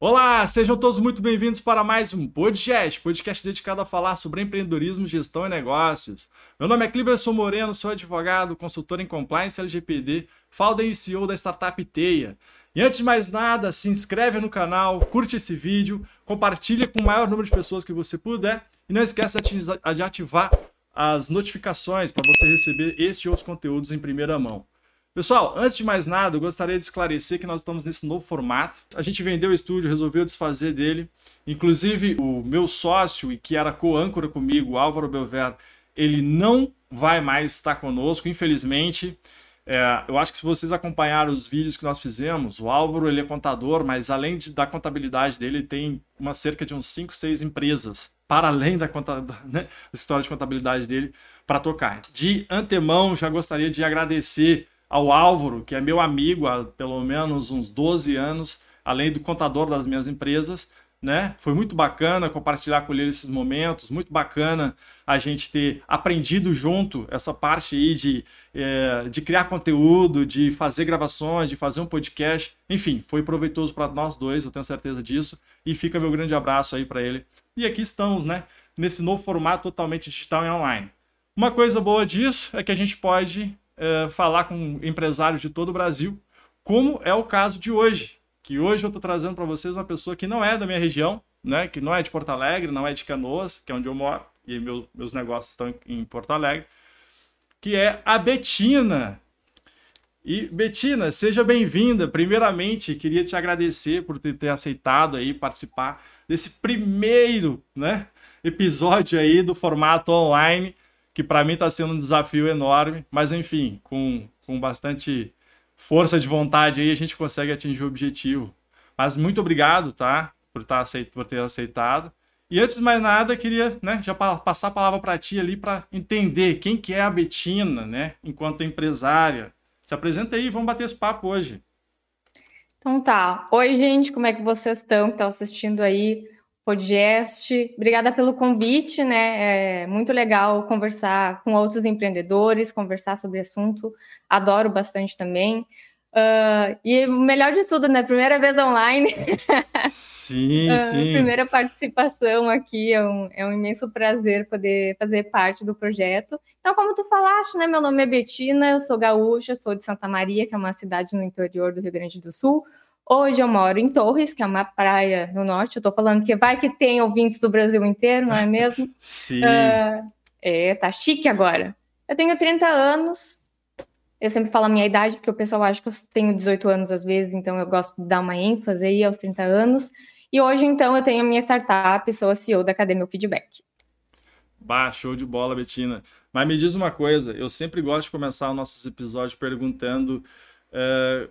Olá, sejam todos muito bem-vindos para mais um podcast, podcast dedicado a falar sobre empreendedorismo, gestão e negócios. Meu nome é Cliverson Moreno, sou advogado, consultor em compliance LGPD, founder e CEO da startup Teia. E antes de mais nada, se inscreve no canal, curte esse vídeo, compartilha com o maior número de pessoas que você puder e não esqueça de ativar as notificações para você receber este e outros conteúdos em primeira mão. Pessoal, antes de mais nada, eu gostaria de esclarecer que nós estamos nesse novo formato. A gente vendeu o estúdio, resolveu desfazer dele. Inclusive, o meu sócio e que era co-âncora comigo, Álvaro Belver, ele não vai mais estar conosco, infelizmente. É, eu acho que se vocês acompanharam os vídeos que nós fizemos, o Álvaro ele é contador, mas além de, da contabilidade dele, ele tem uma cerca de uns 5, 6 empresas, para além da, conta, né, da história de contabilidade dele, para tocar. De antemão, já gostaria de agradecer ao Álvaro, que é meu amigo há pelo menos uns 12 anos, além do contador das minhas empresas, né? Foi muito bacana compartilhar com ele esses momentos, muito bacana a gente ter aprendido junto essa parte aí de, é, de criar conteúdo, de fazer gravações, de fazer um podcast. Enfim, foi proveitoso para nós dois, eu tenho certeza disso. E fica meu grande abraço aí para ele. E aqui estamos, né? Nesse novo formato totalmente digital e online. Uma coisa boa disso é que a gente pode é, falar com empresários de todo o Brasil, como é o caso de hoje. Que hoje eu estou trazendo para vocês uma pessoa que não é da minha região, né? que não é de Porto Alegre, não é de Canoas, que é onde eu moro, e meu, meus negócios estão em Porto Alegre, que é a Betina. E Betina, seja bem-vinda. Primeiramente, queria te agradecer por ter, ter aceitado aí participar desse primeiro, né, episódio aí do formato online que para mim está sendo um desafio enorme, mas enfim, com, com bastante força de vontade aí a gente consegue atingir o objetivo. Mas muito obrigado, tá? Por, tá aceit por ter aceitado. E antes de mais nada, queria né, já passar a palavra para ti ali para entender quem que é a Betina, né? Enquanto empresária. Se apresenta aí, vamos bater esse papo hoje. Então tá. Oi, gente, como é que vocês estão que estão assistindo aí? Podcast. Obrigada pelo convite, né? É muito legal conversar com outros empreendedores, conversar sobre assunto. Adoro bastante também. Uh, e o melhor de tudo, né? Primeira vez online. Sim, uh, sim. Primeira participação aqui. É um, é um imenso prazer poder fazer parte do projeto. Então, como tu falaste, né? Meu nome é Betina, eu sou gaúcha, sou de Santa Maria, que é uma cidade no interior do Rio Grande do Sul. Hoje eu moro em Torres, que é uma praia no norte. Eu tô falando que vai que tem ouvintes do Brasil inteiro, não é mesmo? Sim. Uh, é, tá chique agora. Eu tenho 30 anos. Eu sempre falo a minha idade, porque o pessoal acha que eu tenho 18 anos às vezes, então eu gosto de dar uma ênfase aí aos 30 anos. E hoje, então, eu tenho a minha startup, sou a CEO da Academia Feedback. Bah, show de bola, Betina. Mas me diz uma coisa, eu sempre gosto de começar os nossos episódios perguntando uh,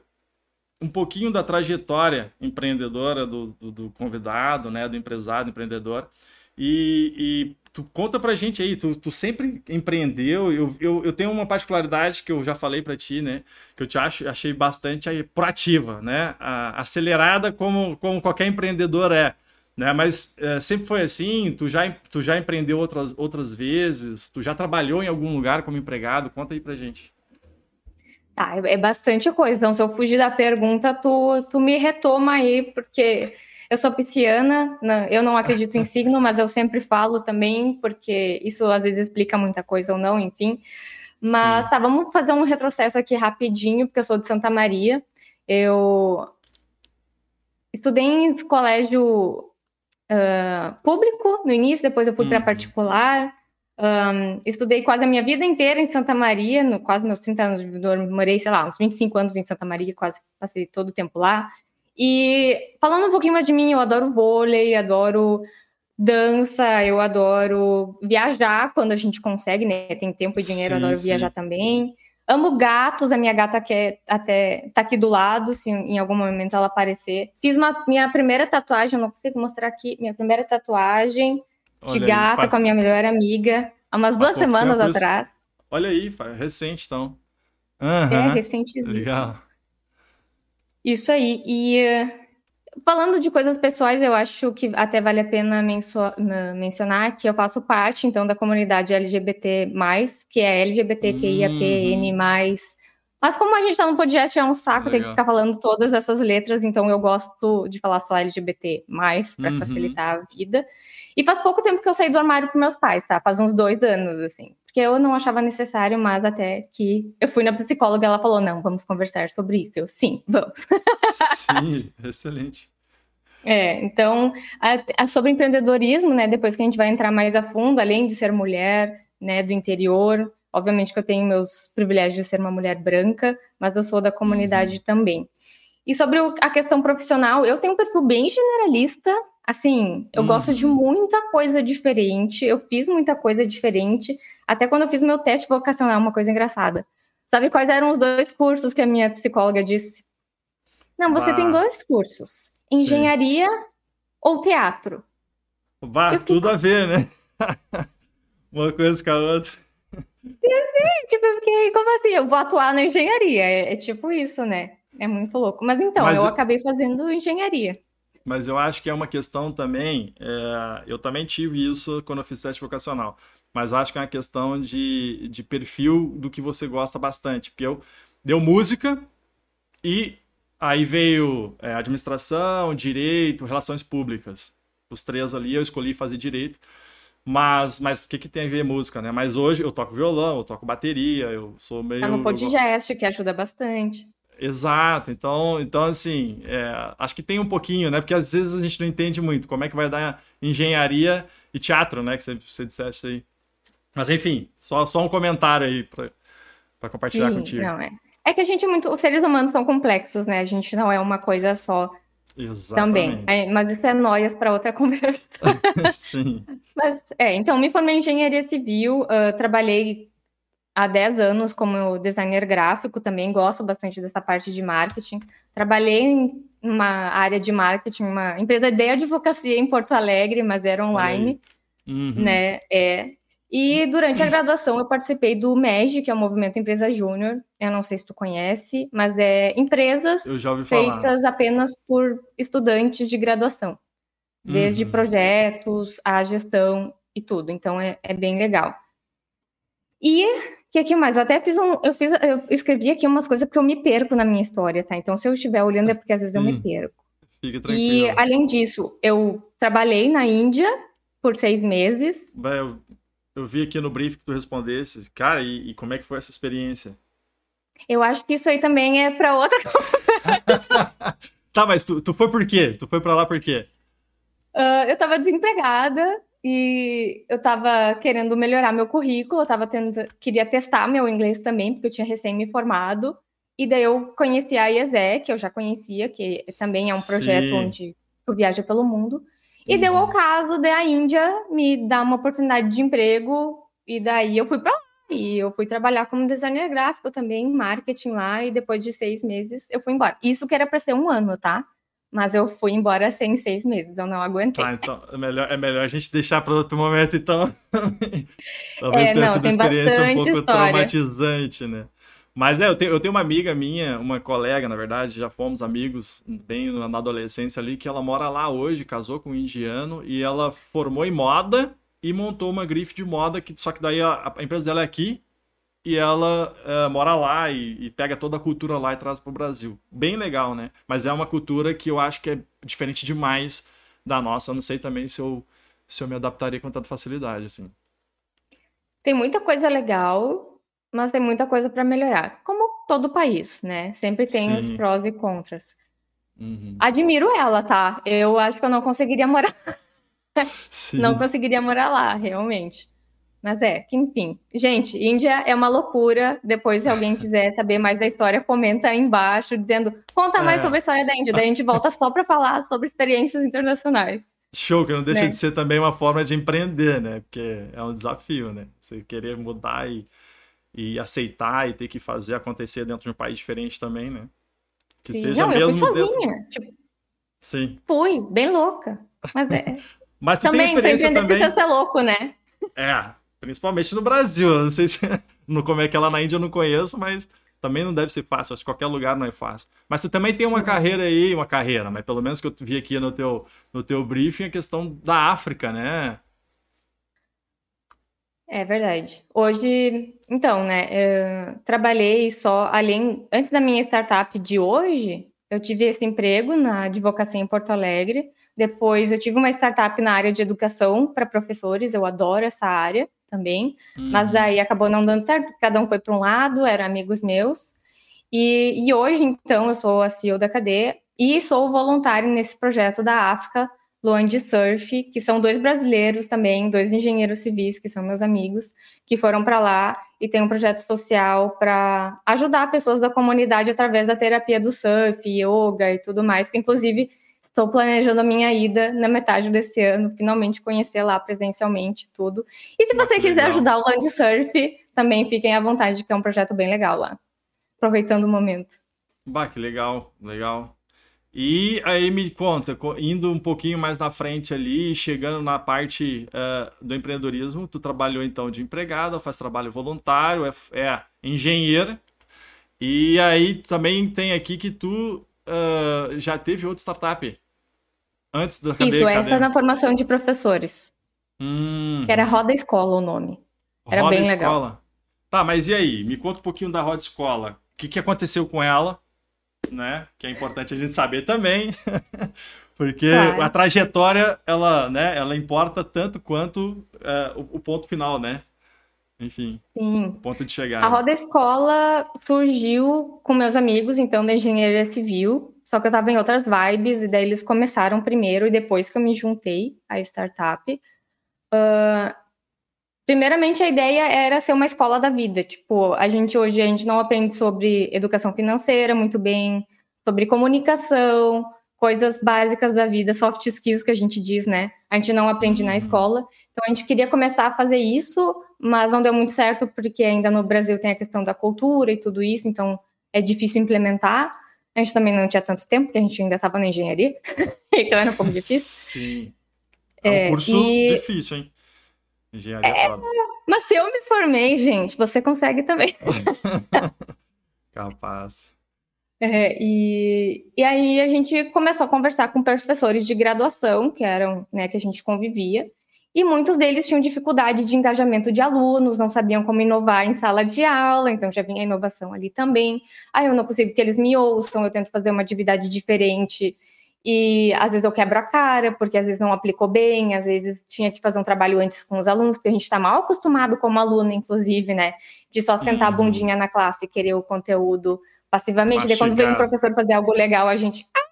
um pouquinho da trajetória empreendedora do, do, do, convidado, né, do empresário, do empreendedor. E, e tu conta pra gente aí, tu, tu sempre empreendeu. Eu, eu, eu, tenho uma particularidade que eu já falei para ti, né, que eu te acho, achei bastante aí, proativa, né, a, acelerada como, como qualquer empreendedor é. Né, mas é, sempre foi assim, tu já, tu já empreendeu outras, outras vezes, tu já trabalhou em algum lugar como empregado, conta aí pra gente. Tá, é bastante coisa. Então, se eu fugir da pergunta, tu, tu me retoma aí, porque eu sou pisciana, eu não acredito em signo, mas eu sempre falo também, porque isso às vezes explica muita coisa ou não, enfim. Mas Sim. tá, vamos fazer um retrocesso aqui rapidinho, porque eu sou de Santa Maria. Eu estudei em colégio uh, público no início, depois eu fui para uhum. particular. Um, estudei quase a minha vida inteira em Santa Maria, no, quase meus 30 anos de vida, morei, sei lá, uns 25 anos em Santa Maria, quase passei todo o tempo lá. E falando um pouquinho mais de mim, eu adoro vôlei, adoro dança, eu adoro viajar quando a gente consegue, né? Tem tempo e dinheiro, sim, adoro sim. viajar também. Amo gatos, a minha gata quer até tá aqui do lado, se em algum momento ela aparecer. Fiz uma, minha primeira tatuagem, não consigo mostrar aqui, minha primeira tatuagem de Olha gata aí, faz... com a minha melhor amiga, há umas duas semanas atrás. Olha aí, recente então. Uhum. É. Legal. Isso aí. E uh, falando de coisas pessoais, eu acho que até vale a pena mencionar que eu faço parte, então, da comunidade LGBT+, que é LGBTQIAPN+, uhum. Mas como a gente tá no podcast, é um saco, Legal. tem que ficar falando todas essas letras, então eu gosto de falar só LGBT mais para uhum. facilitar a vida. E faz pouco tempo que eu saí do armário com meus pais, tá? Faz uns dois anos, assim. Porque eu não achava necessário, mas até que eu fui na psicóloga ela falou: não, vamos conversar sobre isso. Eu, sim, vamos. Sim, excelente. É, então, a, a, sobre empreendedorismo, né, depois que a gente vai entrar mais a fundo, além de ser mulher, né, do interior, obviamente que eu tenho meus privilégios de ser uma mulher branca, mas eu sou da comunidade uhum. também. E sobre a questão profissional, eu tenho um perfil bem generalista, assim, eu uhum. gosto de muita coisa diferente, eu fiz muita coisa diferente, até quando eu fiz meu teste vocacional, uma coisa engraçada. Sabe quais eram os dois cursos que a minha psicóloga disse? Não, você ah. tem dois cursos engenharia Sim. ou teatro. Bah, fiquei... tudo a ver, né? Uma coisa com a outra. Sim, tipo, porque como assim? Eu vou atuar na engenharia. É, é tipo isso, né? É muito louco. Mas então, Mas eu, eu, acabei fazendo engenharia. Mas eu acho que é uma questão também. É... eu também tive isso quando eu fiz teste vocacional. Mas eu acho que é uma questão de, de perfil do que você gosta bastante. Porque eu deu música e Aí veio é, administração, direito, relações públicas. Os três ali eu escolhi fazer direito. Mas, mas o que, que tem a ver música, né? Mas hoje eu toco violão, eu toco bateria, eu sou meio. Tá no podcast, que ajuda bastante. Exato, então, então assim, é, acho que tem um pouquinho, né? Porque às vezes a gente não entende muito como é que vai dar engenharia e teatro, né? Que você, você disseste aí. Mas enfim, só, só um comentário aí para compartilhar Sim, contigo. Não, é. É que a gente é muito. Os seres humanos são complexos, né? A gente não é uma coisa só. Exatamente. Também. É, mas isso é noias para outra conversa. Sim. Mas, é, então, me formei em engenharia civil, uh, trabalhei há 10 anos como designer gráfico, também gosto bastante dessa parte de marketing. Trabalhei em uma área de marketing, uma empresa de advocacia em Porto Alegre, mas era online, uhum. né? É, e durante a graduação eu participei do MEG, que é o Movimento Empresa Júnior. Eu não sei se tu conhece, mas é empresas feitas apenas por estudantes de graduação. Desde uhum. projetos, a gestão e tudo. Então é, é bem legal. E o que, que mais? Eu até fiz um. Eu, fiz, eu escrevi aqui umas coisas porque eu me perco na minha história, tá? Então, se eu estiver olhando é porque às vezes eu me perco. Fica tranquilo. E além disso, eu trabalhei na Índia por seis meses. Vai, eu eu vi aqui no brief que tu respondesse. Cara, e, e, como é que foi essa experiência? Eu acho que isso aí também é para outra conversa. tá, mas tu, tu foi por quê? Tu foi para lá por quê? Uh, eu tava desempregada e eu tava querendo melhorar meu currículo, eu tava tendo, queria testar meu inglês também, porque eu tinha recém me formado. E daí eu conheci a IESE, que eu já conhecia, que também é um projeto Sim. onde tu viaja pelo mundo. E uhum. deu ao caso de a Índia me dar uma oportunidade de emprego, e daí eu fui para lá. E eu fui trabalhar como designer gráfico também, marketing lá, e depois de seis meses eu fui embora. Isso que era para ser um ano, tá? Mas eu fui embora sem seis meses, eu não aguentei. Tá, então é melhor, é melhor a gente deixar para outro momento, então. Talvez é, tenha não, sido uma experiência um pouco história. traumatizante, né? Mas é, eu tenho, eu tenho uma amiga minha, uma colega, na verdade, já fomos amigos bem na adolescência ali, que ela mora lá hoje, casou com um indiano, e ela formou em moda e montou uma grife de moda, que só que daí a, a empresa dela é aqui, e ela é, mora lá e, e, pega toda a cultura lá e traz para o Brasil. Bem legal, né? Mas é uma cultura que eu acho que é diferente demais da nossa. Eu não sei também se eu, se eu me adaptaria com tanta facilidade, assim. Tem muita coisa legal, mas tem muita coisa para melhorar. Como todo país, né? Sempre tem Sim. os prós e contras. Uhum. Admiro ela, tá? Eu acho que eu não conseguiria morar. não conseguiria morar lá, realmente. Mas é, que enfim. Gente, Índia é uma loucura. Depois, se alguém quiser saber mais da história, comenta aí embaixo, dizendo: conta mais é. sobre a história da Índia. Daí a gente volta só para falar sobre experiências internacionais. Show, que não deixa né? de ser também uma forma de empreender, né? Porque é um desafio, né? Você querer mudar e e aceitar e ter que fazer acontecer dentro de um país diferente também, né? Que Sim. seja Não, mesmo eu fui sozinha. Dentro... Tipo, Sim. Fui, bem louca. Mas é. Mas tu também, tem experiência também. Precisa ser louco, né? É, principalmente no Brasil. Eu não sei se no como é que é lá na Índia eu não conheço, mas também não deve ser fácil. Acho que qualquer lugar não é fácil. Mas tu também tem uma uhum. carreira aí, uma carreira, mas pelo menos que eu vi aqui no teu no teu briefing a questão da África, né? É verdade. Hoje Então, né, eu trabalhei só, além, antes da minha startup de hoje, eu tive esse emprego na advocacia em Porto Alegre, depois eu tive uma startup na área de educação para professores, eu adoro essa área também, uhum. mas daí acabou não dando certo, cada um foi para um lado, eram amigos meus, e, e hoje, então, eu sou a CEO da cadeia e sou voluntária nesse projeto da África, Luand Surf, que são dois brasileiros também, dois engenheiros civis, que são meus amigos, que foram para lá e tem um projeto social para ajudar pessoas da comunidade através da terapia do surf, yoga e tudo mais. Inclusive, estou planejando a minha ida na metade desse ano, finalmente conhecer lá presencialmente tudo. E se você quiser legal. ajudar o Land Surf, também fiquem à vontade, que é um projeto bem legal lá. Aproveitando o momento. Bah, que legal, legal. E aí me conta, indo um pouquinho mais na frente ali, chegando na parte uh, do empreendedorismo, tu trabalhou então de empregada, faz trabalho voluntário, é, é engenheira, e aí também tem aqui que tu uh, já teve outra startup antes da cadeia Isso, essa é na formação de professores. Hum. Que era Roda Escola o nome. Era Roda bem Escola. legal. Tá, mas e aí? Me conta um pouquinho da Roda Escola. O que, que aconteceu com ela? Né? Que é importante a gente saber também, porque claro. a trajetória ela, né? Ela importa tanto quanto é, o, o, ponto final, né? Enfim, Sim. ponto de chegada. A Roda Escola surgiu com meus amigos, então, da engenharia civil, só que eu estava em outras vibes, e daí eles começaram primeiro, e depois que eu me juntei à startup. Uh, Primeiramente, a ideia era ser uma escola da vida. Tipo, a gente hoje a gente não aprende sobre educação financeira muito bem, sobre comunicação, coisas básicas da vida, soft skills que a gente diz, né? A gente não aprende na uhum. escola. Então a gente queria começar a fazer isso, mas não deu muito certo porque ainda no Brasil tem a questão da cultura e tudo isso, então é difícil implementar. A gente também não tinha tanto tempo, porque a gente ainda estava na engenharia, então era um pouco difícil. Sim. É um é, curso e... difícil, hein? Engenharia é, Mas se eu me formei, gente, você consegue também. Capaz. É, e, e aí a gente começou a conversar com professores de graduação, que eram, né, que a gente convivia, e muitos deles tinham dificuldade de engajamento de alunos, não sabiam como inovar em sala de aula, então já vinha a inovação ali também. Aí eu não consigo que eles me ouçam, eu tento fazer uma atividade diferente e às vezes eu quebro a cara, porque às vezes não aplicou bem, às vezes tinha que fazer um trabalho antes com os alunos, porque a gente está mal acostumado como aluno, inclusive, né? De só sentar uhum. a bundinha na classe e querer o conteúdo passivamente. Daí quando vem um professor fazer algo legal, a gente ah,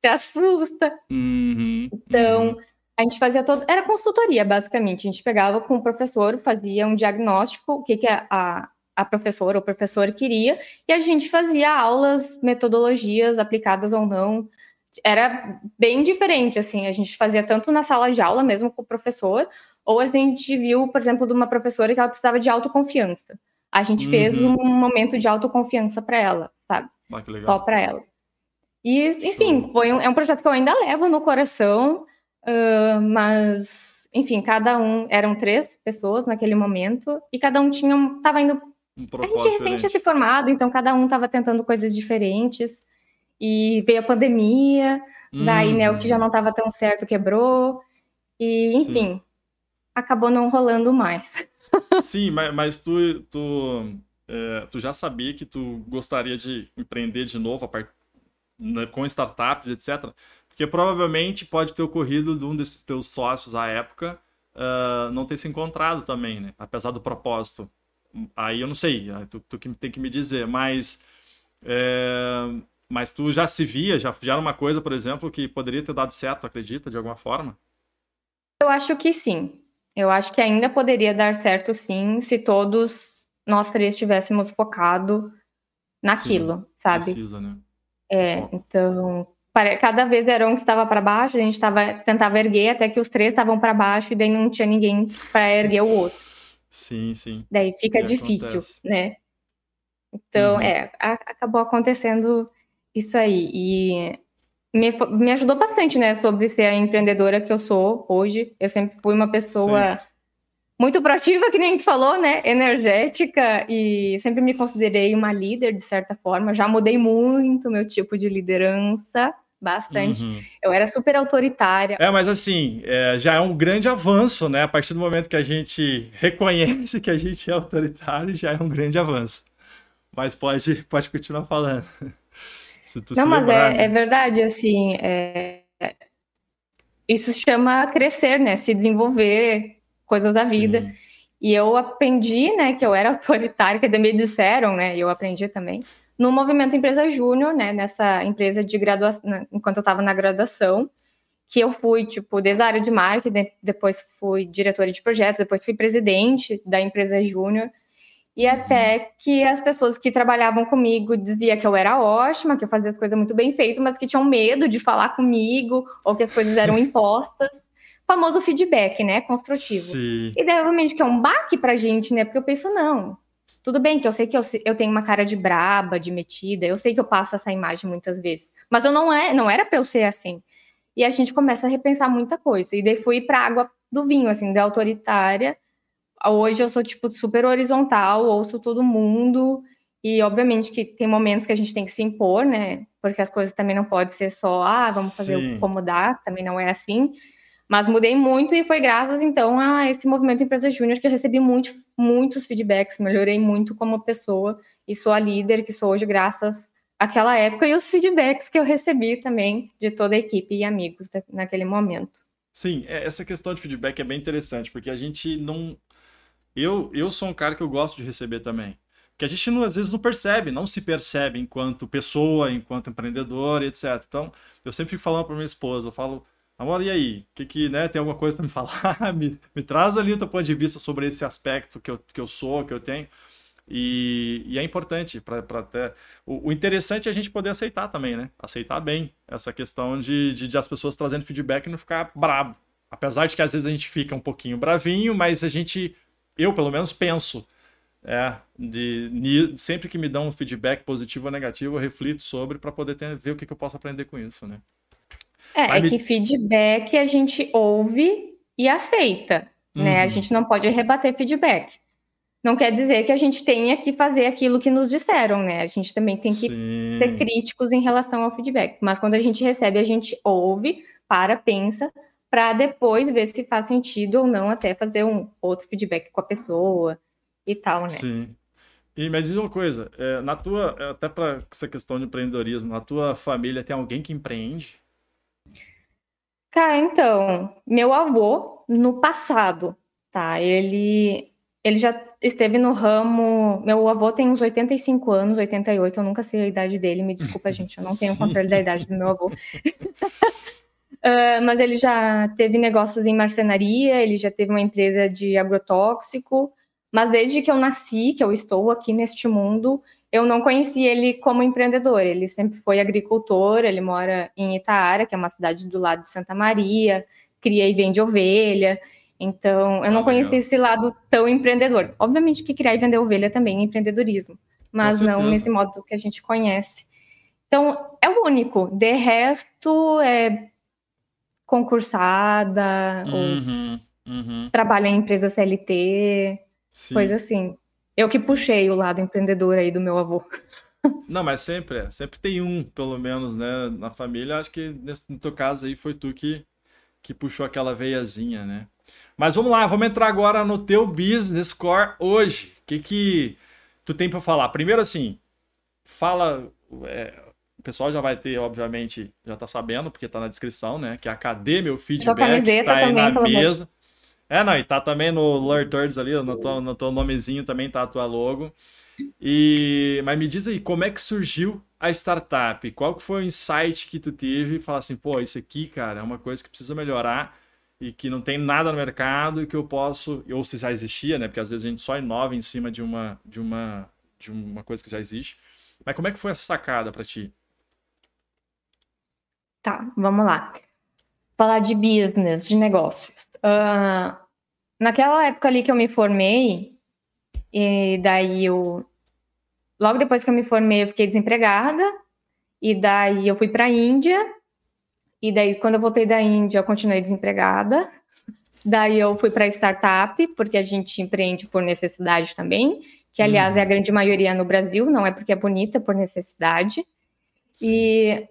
se assusta. Uhum. Então, uhum. a gente fazia todo. Era consultoria, basicamente. A gente pegava com o professor, fazia um diagnóstico, o que, que a, a professora ou professor queria, e a gente fazia aulas, metodologias aplicadas ou não era bem diferente, assim, a gente fazia tanto na sala de aula mesmo com o professor, ou a gente viu, por exemplo, de uma professora que ela precisava de autoconfiança. A gente uhum. fez um momento de autoconfiança para ela, sabe? Ah, Só para ela. E, enfim, foi um, é um projeto que eu ainda levo no coração, uh, mas, enfim, cada um, eram três pessoas naquele momento, e cada um tinha, tava indo... Um a gente recente tinha se formado, então cada um estava tentando coisas diferentes. E veio a pandemia, hum. daí né, o que já não estava tão certo quebrou. E, enfim, Sim. acabou não rolando mais. Sim, mas, mas tu, tu, é, tu já sabia que tu gostaria de empreender de novo part... né, com startups, etc. Porque provavelmente pode ter ocorrido de um desses teus sócios à época uh, não ter se encontrado também, né? Apesar do propósito. Aí eu não sei, tu, tu tem que me dizer, mas é, mas tu já se via, já, já era uma coisa, por exemplo, que poderia ter dado certo, acredita, de alguma forma? Eu acho que sim. Eu acho que ainda poderia dar certo, sim, se todos nós três tivéssemos focado naquilo, sim, sabe? Precisa, né? É, então, cada vez era um que estava para baixo, a gente tava, tentava erguer até que os três estavam para baixo e daí não tinha ninguém para erguer o outro. Sim, sim. Daí fica difícil, acontece. né? Então, uhum. é, a, acabou acontecendo isso aí. E me, me ajudou bastante, né, sobre ser a empreendedora que eu sou hoje. Eu sempre fui uma pessoa Sim. muito proativa, que nem a gente falou, né, energética, e sempre me considerei uma líder, de certa forma. Já mudei muito meu tipo de liderança, bastante. Uhum. Eu era super autoritária. É, mas assim, é, já é um grande avanço, né? A partir do momento que a gente reconhece que a gente é autoritário, já é um grande avanço. Mas pode, pode continuar falando. Não, mas é, né? é, verdade, assim, é... isso chama crescer, né? Se desenvolver, coisas da Sim. vida. E eu aprendi, né, que eu era autoritária, que me disseram, né, e eu aprendi também, no movimento Empresa Júnior, né, nessa empresa de graduação, enquanto eu estava na graduação, que eu fui, tipo, desde a área de marketing, depois fui diretora de projetos, depois fui presidente da empresa Júnior, e até que as pessoas que trabalhavam comigo diziam que eu era ótima, que eu fazia as coisas muito bem feitas, mas que tinham medo de falar comigo, ou que as coisas eram impostas. famoso feedback, né? Construtivo. Sim. E obviamente que é um baque pra gente, né? Porque eu penso, não, tudo bem que eu sei que eu, eu tenho uma cara de braba, de metida, eu sei que eu passo essa imagem muitas vezes, mas eu não é, não era para eu ser assim. E a gente começa a repensar muita coisa. E daí fui para água do vinho, assim, da autoritária. Hoje eu sou tipo super horizontal, ouço todo mundo. E obviamente que tem momentos que a gente tem que se impor, né? Porque as coisas também não podem ser só, ah, vamos fazer Sim. o como dá, também não é assim. Mas mudei muito e foi graças, então, a esse movimento Empresa Júnior que eu recebi muito, muitos feedbacks, melhorei muito como pessoa e sou a líder que sou hoje graças àquela época e os feedbacks que eu recebi também de toda a equipe e amigos naquele momento. Sim, é, essa questão de feedback é bem interessante, porque a gente não... Eu, eu sou um cara que eu gosto de receber também. Que a gente não, às vezes não percebe, não se percebe enquanto pessoa, enquanto empreendedor, etc. Então, eu sempre fico falando para minha esposa, eu falo, Amor, e aí? Que, que, né, tem alguma coisa para me falar? me, me traz ali o teu ponto de vista sobre esse aspecto que eu, que eu sou, que eu tenho. E, e é importante para até. O, o, interessante é a gente poder aceitar também, né? Aceitar bem essa questão de, de, de, as pessoas trazendo feedback e não ficar brabo. Apesar de que às vezes a gente fica um pouquinho bravinho, mas a gente, eu pelo menos penso, é, de, sempre que me dão um feedback positivo ou negativo, eu reflito sobre para poder ter, ver o que, que eu posso aprender com isso, né? É, é me... que feedback a gente ouve e aceita, uhum. né? A uhum. gente não pode rebater feedback. Não quer dizer que a gente tenha que fazer aquilo que nos disseram, né? A gente também tem que Sim. ser críticos em relação ao feedback. Mas quando a gente recebe, a gente ouve, para, pensa, para depois ver se faz sentido ou não, até fazer um outro feedback com a pessoa e tal, né? Sim. E mas diz uma coisa, é, na tua, até para essa questão de empreendedorismo, na tua família tem alguém que empreende? Cara, então, meu avô, no passado, tá? Ele, ele já esteve no ramo. Meu avô tem uns 85 anos, 88, eu nunca sei a idade dele, me desculpa, gente, eu não tenho controle da idade do meu avô. uh, mas ele já teve negócios em marcenaria, ele já teve uma empresa de agrotóxico, mas desde que eu nasci, que eu estou aqui neste mundo, eu não conheci ele como empreendedor. Ele sempre foi agricultor, ele mora em Itaara, que é uma cidade do lado de Santa Maria, cria e vende ovelha. Então, eu não ah, conheci esse lado tão empreendedor. Obviamente que criar e vender ovelha também é empreendedorismo, mas não nesse modo que a gente conhece. Então, é o único. De resto, é concursada, uhum, ou uhum. trabalha em empresa CLT, Sim. coisa assim. Eu que puxei o lado empreendedor aí do meu avô. Não, mas sempre é. Sempre tem um, pelo menos, né? Na família. Acho que no teu caso aí foi tu que, que puxou aquela veiazinha, né? Mas vamos lá, vamos entrar agora no teu business core hoje. O que que tu tem para falar? Primeiro assim, fala... É, pessoal já vai ter, obviamente, já tá sabendo, porque tá na descrição, né? Que é a Cadê Meu Feedback? Tá aí também, na mesa. É, não, e tá também no Lord Turds ali, no teu, no teu nomezinho também tá a tua logo. E, mas me diz aí, como é que surgiu a startup? Qual que foi o insight que tu teve? Falar assim, pô, isso aqui, cara, é uma coisa que precisa melhorar e que não tem nada no mercado e que eu posso, ou se já existia, né? Porque às vezes a gente só inova em cima de uma, de uma, de uma coisa que já existe. Mas como é que foi essa sacada para ti? Tá, vamos lá falar de business, de negócios. Uh, naquela época ali que eu me formei, e daí eu. Logo depois que eu me formei, eu fiquei desempregada, e daí eu fui para a Índia, e daí quando eu voltei da Índia, eu continuei desempregada. Daí eu fui para startup, porque a gente empreende por necessidade também, que aliás é a grande maioria no Brasil, não é porque é bonita, é por necessidade. E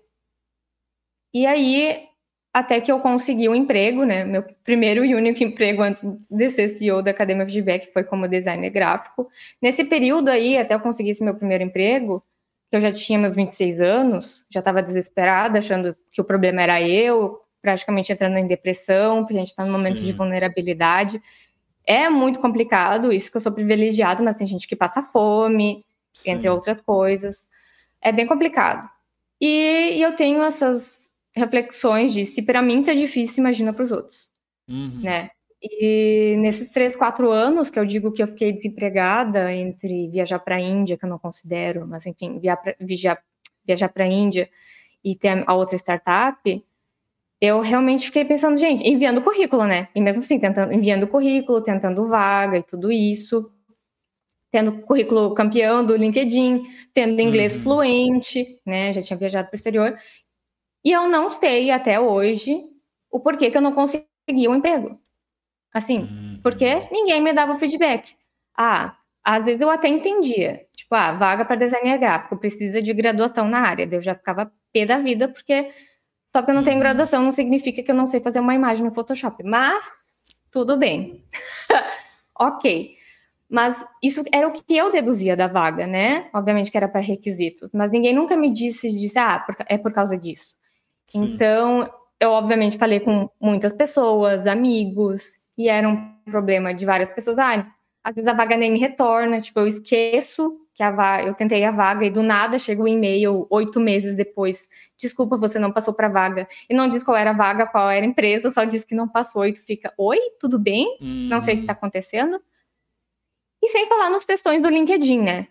E aí, até que eu consegui um emprego, né? Meu primeiro e único emprego antes de ser CEO da Academia Feedback foi como designer gráfico. Nesse período aí, até eu conseguir esse meu primeiro emprego, que eu já tinha meus 26 anos, já estava desesperada, achando que o problema era eu, praticamente entrando em depressão, porque a gente está num momento Sim. de vulnerabilidade. É muito complicado, isso que eu sou privilegiada, mas tem gente que passa fome, Sim. entre outras coisas. É bem complicado. E, e eu tenho essas reflexões de se para mim tá difícil, imagina para os outros, uhum. né? E nesses três, quatro anos que eu digo que eu fiquei desempregada entre viajar para a Índia, que eu não considero, mas enfim, viajar, para a Índia e ter a outra startup, eu realmente fiquei pensando, gente, enviando currículo, né? E mesmo assim, tentando, enviando currículo, tentando vaga e tudo isso, tendo currículo campeão do LinkedIn, tendo inglês uhum. fluente, né? Já tinha viajado para o exterior. E eu não sei até hoje o porquê que eu não conseguia um emprego. Assim, uhum. porque ninguém me dava feedback. Ah, às vezes eu até entendia. Tipo, ah, vaga para designer gráfico, precisa de graduação na área. Eu já ficava pé da vida, porque só porque eu não tenho uhum. graduação não significa que eu não sei fazer uma imagem no Photoshop. Mas, tudo bem. ok. Mas isso era o que eu deduzia da vaga, né? Obviamente que era para requisitos. Mas ninguém nunca me disse, disse ah, é por causa disso. Então, eu obviamente falei com muitas pessoas, amigos, e era um problema de várias pessoas. Ah, às vezes a vaga nem me retorna, tipo, eu esqueço que a vaga, eu tentei a vaga e do nada chega o um e-mail oito meses depois. Desculpa, você não passou para vaga. E não diz qual era a vaga, qual era a empresa, só diz que não passou e tu fica, oi, tudo bem? Uhum. Não sei o que está acontecendo. E sem falar nos textões do LinkedIn, né?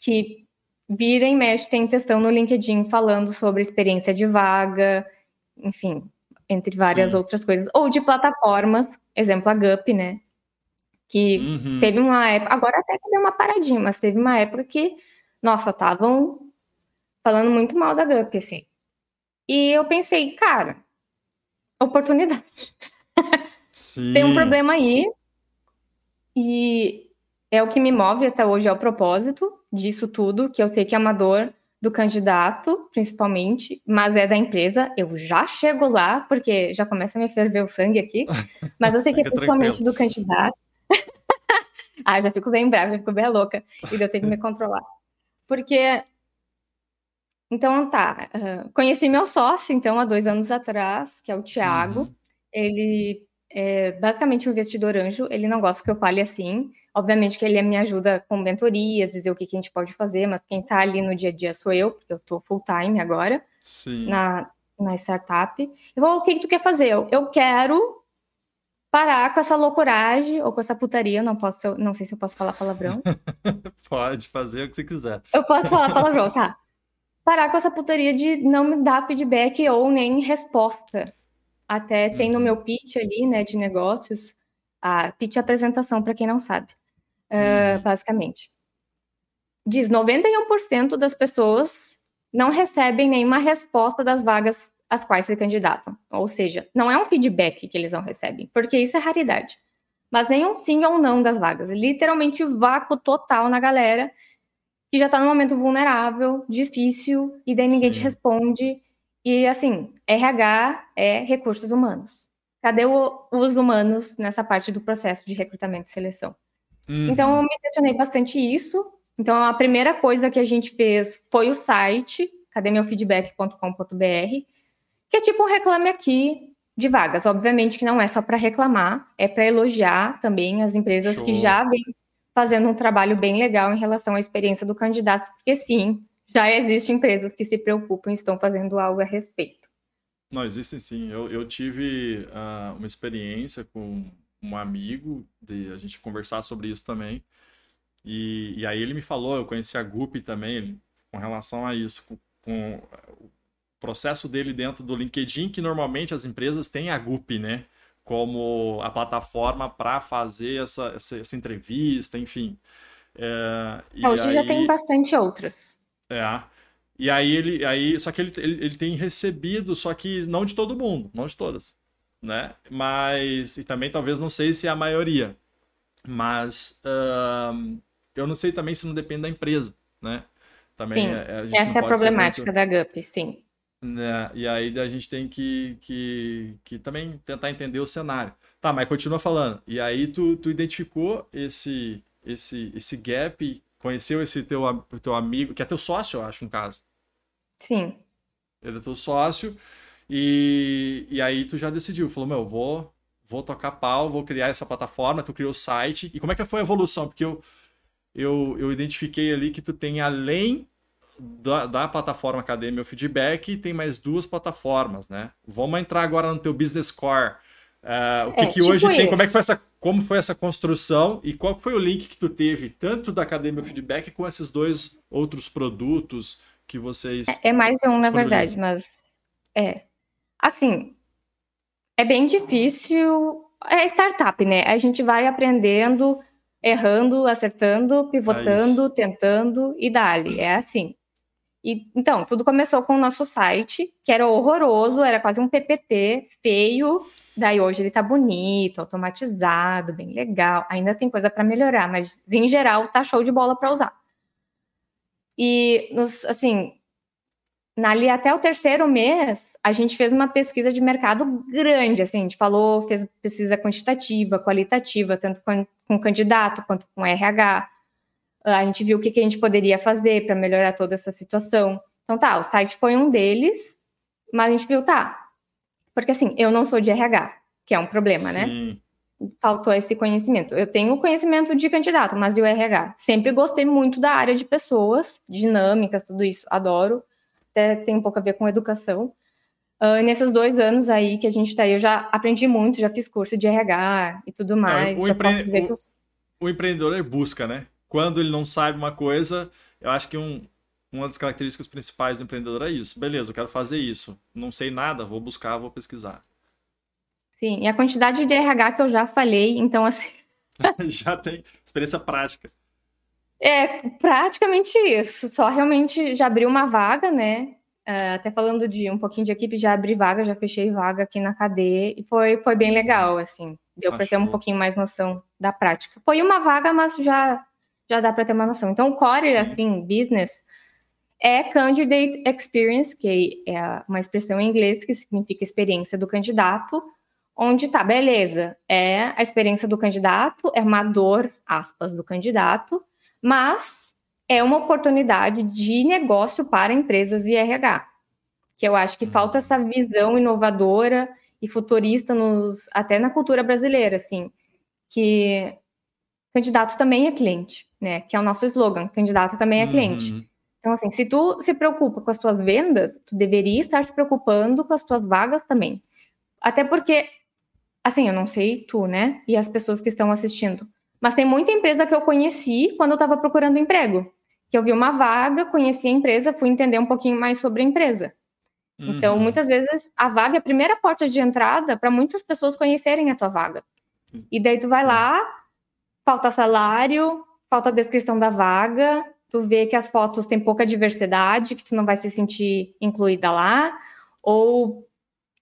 Que vira e mexe, tem textão no LinkedIn falando sobre experiência de vaga, enfim, entre várias Sim. outras coisas. Ou de plataformas, exemplo a Gup, né? Que uhum. teve uma época, agora até que deu uma paradinha, mas teve uma época que, nossa, estavam falando muito mal da Gup, assim. E eu pensei, cara, oportunidade. Tem um problema aí. E é o que me move até hoje, é o propósito disso tudo, que eu sei que é amador do candidato, principalmente, mas é da empresa. Eu já chego lá, porque já começa a me ferver o sangue aqui, mas eu sei que é principalmente do candidato. ah, já fico bem brava, já fico bem louca, e eu tenho que me controlar. Porque. Então, tá. Uh, conheci meu sócio, então, há dois anos atrás, que é o Thiago. Uhum. Ele é basicamente um investidor anjo, ele não gosta que eu fale assim. Obviamente que ele me ajuda com mentorias, dizer o que, que a gente pode fazer, mas quem está ali no dia a dia sou eu, porque eu estou full time agora na, na startup. Eu vou, o que, que tu quer fazer? Eu, eu quero parar com essa loucuragem ou com essa putaria, não posso, não sei se eu posso falar palavrão. Pode fazer o que você quiser. Eu posso falar palavrão, tá? Parar com essa putaria de não me dar feedback ou nem resposta. Até tem no uhum. meu pitch ali, né, de negócios, a pitch apresentação, para quem não sabe uh, basicamente. Diz 91% das pessoas não recebem nenhuma resposta das vagas às quais se candidatam. Ou seja, não é um feedback que eles não recebem, porque isso é raridade. Mas nenhum sim ou não das vagas. É literalmente vácuo total na galera que já está num momento vulnerável, difícil, e daí ninguém sim. te responde. E assim, RH é recursos humanos. Cadê o, os humanos nessa parte do processo de recrutamento e seleção? Uhum. Então, eu me questionei bastante isso. Então, a primeira coisa que a gente fez foi o site, cademeufeedback.com.br, que é tipo um reclame aqui de vagas. Obviamente que não é só para reclamar, é para elogiar também as empresas Show. que já vêm fazendo um trabalho bem legal em relação à experiência do candidato, porque sim, já existem empresas que se preocupam e estão fazendo algo a respeito. Não, existem sim. Eu, eu tive uh, uma experiência com um amigo, de a gente conversar sobre isso também. E, e aí ele me falou, eu conheci a Gup também, ele, com relação a isso, com, com, o processo dele dentro do LinkedIn, que normalmente as empresas têm a Gup, né? Como a plataforma para fazer essa, essa, essa, entrevista, enfim. É, Hoje aí, já tem bastante outras. É. E aí ele. Aí, só que ele, ele, ele tem recebido, só que não de todo mundo, não de todas né? Mas, e também talvez não sei se é a maioria, mas uh, eu não sei também se não depende da empresa, né? Também sim, a, a essa é a problemática muito... da GUP, sim. Né? E aí a gente tem que, que, que também tentar entender o cenário. Tá, mas continua falando. E aí tu, tu identificou esse, esse, esse gap, conheceu esse teu, teu amigo, que é teu sócio, eu acho, no caso. Sim. Ele é teu sócio. E, e aí tu já decidiu, falou, meu, vou, vou tocar pau, vou criar essa plataforma, tu criou o site. E como é que foi a evolução? Porque eu, eu, eu identifiquei ali que tu tem além da, da plataforma Academia Feedback, tem mais duas plataformas, né? Vamos entrar agora no teu Business Core. Uh, o que, é, que tipo hoje isso. tem? Como é que foi essa, como foi essa construção e qual foi o link que tu teve tanto da Academia Feedback com esses dois outros produtos que vocês é, é mais um na verdade, mas é assim é bem difícil. É startup, né? A gente vai aprendendo, errando, acertando, pivotando, é tentando e dali. É assim. E, então, tudo começou com o nosso site, que era horroroso, era quase um PPT feio. Daí hoje ele tá bonito, automatizado, bem legal. Ainda tem coisa para melhorar, mas em geral tá show de bola para usar. E nos, assim, ali até o terceiro mês, a gente fez uma pesquisa de mercado grande, assim, a gente falou, fez pesquisa quantitativa, qualitativa, tanto com, com candidato quanto com RH. A gente viu o que, que a gente poderia fazer para melhorar toda essa situação. Então tá, o site foi um deles, mas a gente viu, tá. Porque assim, eu não sou de RH, que é um problema, né? Sim. né? Faltou esse conhecimento. Eu tenho conhecimento de candidato, mas e o RH? Sempre gostei muito da área de pessoas, dinâmicas, tudo isso, adoro até tem um pouco a ver com educação. Uh, nesses dois anos aí que a gente está aí, eu já aprendi muito, já fiz curso de RH e tudo mais. Não, o, empre... eu... o, empreendedor busca, né? Quando ele não sabe uma coisa, eu acho que um, uma das características principais do empreendedor é isso. Beleza, eu quero fazer isso. Não sei nada, vou buscar, vou pesquisar. Sim, e a quantidade de RH que eu já falei, então assim. já tem experiência prática. É praticamente isso. Só realmente já abriu uma vaga, né? Uh, até falando de um pouquinho de equipe, já abri vaga, já fechei vaga aqui na cadeia e foi, foi bem legal, assim. Deu para ter um pouquinho mais noção da prática. Foi uma vaga, mas já, já dá para ter uma noção. Então, o core, Sim. assim, business, é Candidate Experience, que é uma expressão em inglês que significa experiência do candidato, onde tá, beleza, é a experiência do candidato, é uma dor, aspas, do candidato, mas é uma oportunidade de negócio para empresas e RH, que eu acho que falta essa visão inovadora e futurista nos até na cultura brasileira, assim, que candidato também é cliente, né? Que é o nosso slogan, candidato também é cliente. Uhum. Então, assim, se tu se preocupa com as tuas vendas, tu deveria estar se preocupando com as tuas vagas também. Até porque, assim, eu não sei tu, né? E as pessoas que estão assistindo. Mas tem muita empresa que eu conheci quando eu estava procurando emprego. Que eu vi uma vaga, conheci a empresa, fui entender um pouquinho mais sobre a empresa. Então, uhum. Então, muitas vezes, a vaga é a primeira porta de entrada para muitas pessoas conhecerem a tua vaga. E daí tu vai lá, falta salário, falta descrição da vaga, tu vê que as fotos têm pouca diversidade, que tu não vai se sentir incluída lá, ou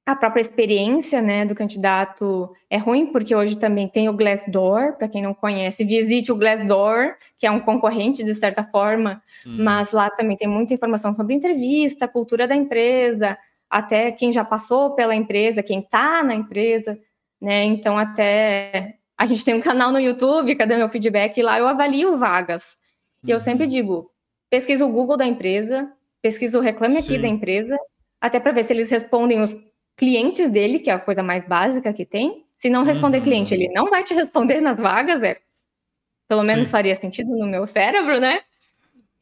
a própria experiência né, do candidato é ruim, porque hoje também tem o Glassdoor, para quem não conhece, visite o Glassdoor, que é um concorrente de certa forma, hum. mas lá também tem muita informação sobre entrevista, cultura da empresa, até quem já passou pela empresa, quem está na empresa, né? Então, até a gente tem um canal no YouTube, cadê meu feedback? E lá eu avalio vagas. E eu sempre uhum. digo: pesquisa o Google da empresa, pesquisa o Reclame Sim. Aqui da empresa, até para ver se eles respondem os clientes dele, que é a coisa mais básica que tem. Se não responder uhum. cliente, ele não vai te responder nas vagas, é. Pelo menos Sim. faria sentido no meu cérebro, né?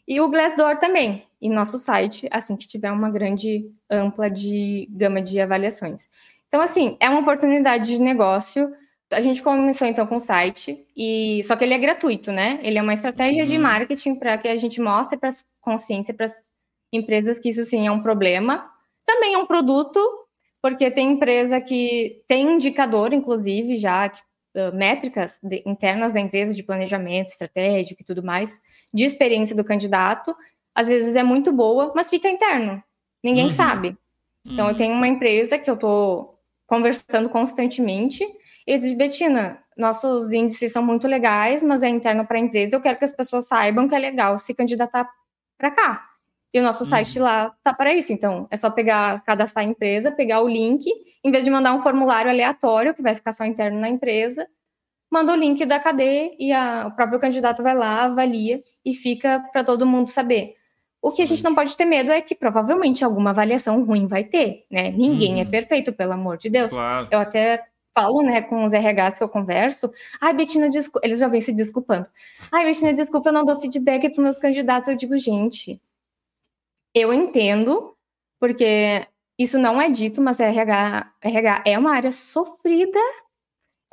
E o Glassdoor também, e nosso site, assim que tiver uma grande ampla de gama de avaliações. Então, assim, é uma oportunidade de negócio. A gente começou então com o site, e só que ele é gratuito, né? Ele é uma estratégia uhum. de marketing para que a gente mostre para consciência para as empresas que isso sim é um problema. Também é um produto porque tem empresa que tem indicador, inclusive, já, tipo, métricas de, internas da empresa de planejamento estratégico e tudo mais, de experiência do candidato, às vezes é muito boa, mas fica interno. Ninguém uhum. sabe. Então, uhum. eu tenho uma empresa que eu estou conversando constantemente, eles dizem, Betina, nossos índices são muito legais, mas é interno para a empresa, eu quero que as pessoas saibam que é legal se candidatar para cá. E o nosso uhum. site lá tá para isso. Então, é só pegar, cadastrar a empresa, pegar o link, em vez de mandar um formulário aleatório, que vai ficar só interno na empresa, manda o link da KD e a, o próprio candidato vai lá, avalia e fica para todo mundo saber. O que a gente não pode ter medo é que provavelmente alguma avaliação ruim vai ter, né? Ninguém é uhum. é perfeito, pelo amor de Deus. Claro. Eu até falo, né, com os RHs que eu converso, ai, Betina, desculpa, eles já vêm se desculpando. Ai, Betina, desculpa, eu não dou feedback para meus candidatos. Eu digo, gente, eu entendo, porque isso não é dito, mas RH, RH é uma área sofrida,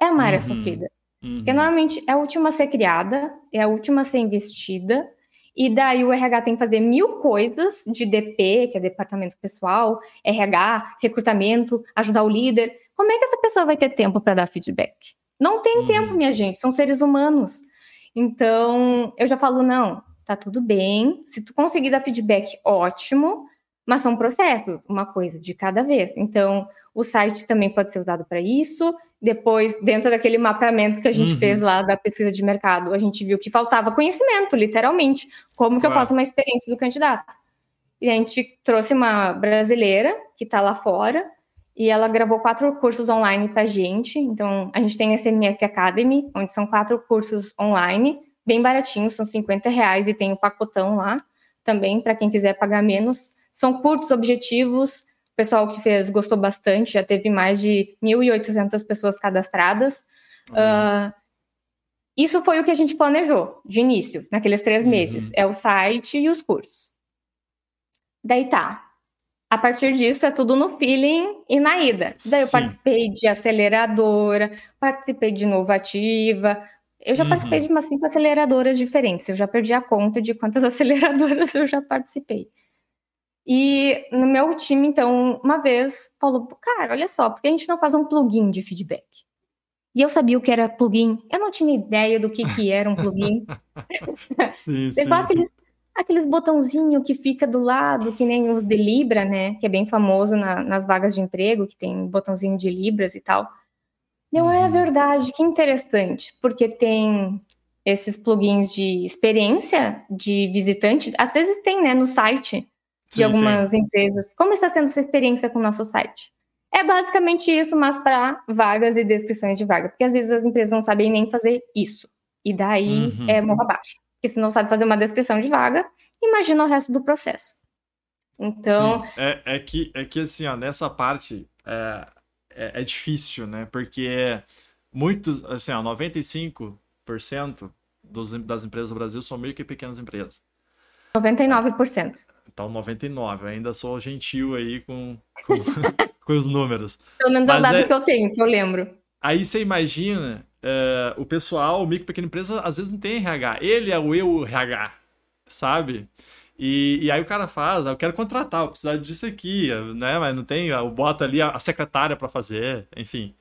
é uma área uhum. sofrida. Uhum. Porque normalmente é a última a ser criada, é a última a ser investida, e daí o RH tem que fazer mil coisas de DP, que é departamento pessoal, RH, recrutamento, ajudar o líder. Como é que essa pessoa vai ter tempo para dar feedback? Não tem uhum. tempo, minha gente, são seres humanos. Então, eu já falo, não, tá tudo bem. Se tu conseguir dar feedback, ótimo, mas são processos, uma coisa de cada vez. Então, o site também pode ser usado para isso. Depois, dentro daquele mapeamento que a gente uhum. fez lá da pesquisa de mercado, a gente viu que faltava conhecimento, literalmente. Como que eu faço uma experiência do candidato? E a gente trouxe uma brasileira que está lá fora e ela gravou quatro cursos online para a gente. Então, a gente tem a SMF Academy, onde são quatro cursos online, bem baratinhos, são 50 reais e tem o pacotão lá também para quem quiser pagar menos. São curtos, objetivos, pessoal que fez gostou bastante, já teve mais de 1.800 pessoas cadastradas. Uhum. Uh, isso foi o que a gente planejou de início, naqueles três uhum. meses. É o site e os cursos. Daí tá. A partir disso é tudo no feeling e na ida. Daí eu participei de aceleradora, participei de inovativa. Eu já uhum. participei de umas cinco aceleradoras diferentes. Eu já perdi a conta de quantas aceleradoras eu já participei. E no meu time, então, uma vez falou: cara, olha só, por que a gente não faz um plugin de feedback? E eu sabia o que era plugin, eu não tinha ideia do que, que era um plugin. sim, sim. aqueles, aqueles botãozinhos que fica do lado, que nem o de Libra, né? Que é bem famoso na, nas vagas de emprego, que tem botãozinho de Libras e tal. Não é uhum. verdade, que interessante, porque tem esses plugins de experiência de visitante, às vezes tem, né, no site de sim, algumas sim. empresas. Como está sendo sua experiência com o nosso site? É basicamente isso, mas para vagas e descrições de vaga, porque às vezes as empresas não sabem nem fazer isso. E daí uhum. é morro abaixo. Porque se não sabe fazer uma descrição de vaga, imagina o resto do processo. Então. Sim, é, é, que, é que assim, ó, nessa parte é, é, é difícil, né? Porque muitos, assim, ó, 95% dos, das empresas do Brasil são micro e pequenas empresas. 99%. Então, 99. Eu ainda sou gentil aí com, com, com os números. Pelo menos é o dado é... que eu tenho, que eu lembro. Aí você imagina, é, o pessoal, o micro e pequena empresa, às vezes não tem RH. Ele é o eu RH, sabe? E, e aí o cara faz, ah, eu quero contratar, eu preciso disso aqui, né? Mas não tem, eu boto ali a, a secretária para fazer, enfim.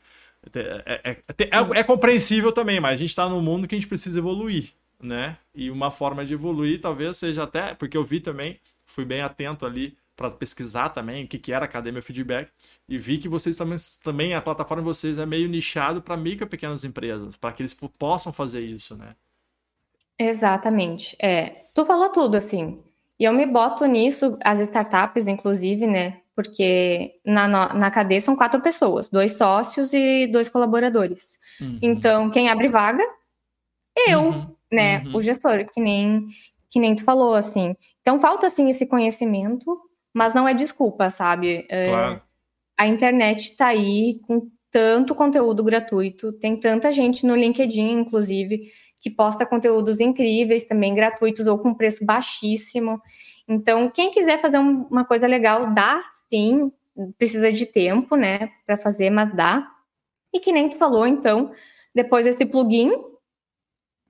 É, é, é, é, compreensível também, mas a gente está num mundo que a gente precisa evoluir, né? E uma forma de evoluir talvez seja até, porque eu vi também, fui bem atento ali para pesquisar também o que, que era Academia Feedback e vi que vocês também, também a plataforma de vocês é meio nichado para micro e pequenas empresas, para que eles possam fazer isso, né? Exatamente. É, tu falou tudo assim. E eu me boto nisso, as startups, inclusive, né? Porque na, na cadeia são quatro pessoas, dois sócios e dois colaboradores. Uhum. Então, quem abre vaga? Eu, uhum. né? Uhum. O gestor, que nem, que nem tu falou, assim. Então, falta, assim, esse conhecimento, mas não é desculpa, sabe? É, claro. A internet está aí com tanto conteúdo gratuito, tem tanta gente no LinkedIn, inclusive, que posta conteúdos incríveis, também gratuitos ou com preço baixíssimo. Então, quem quiser fazer uma coisa legal, dá sim, precisa de tempo, né, para fazer, mas dá. E que nem tu falou, então, depois esse plugin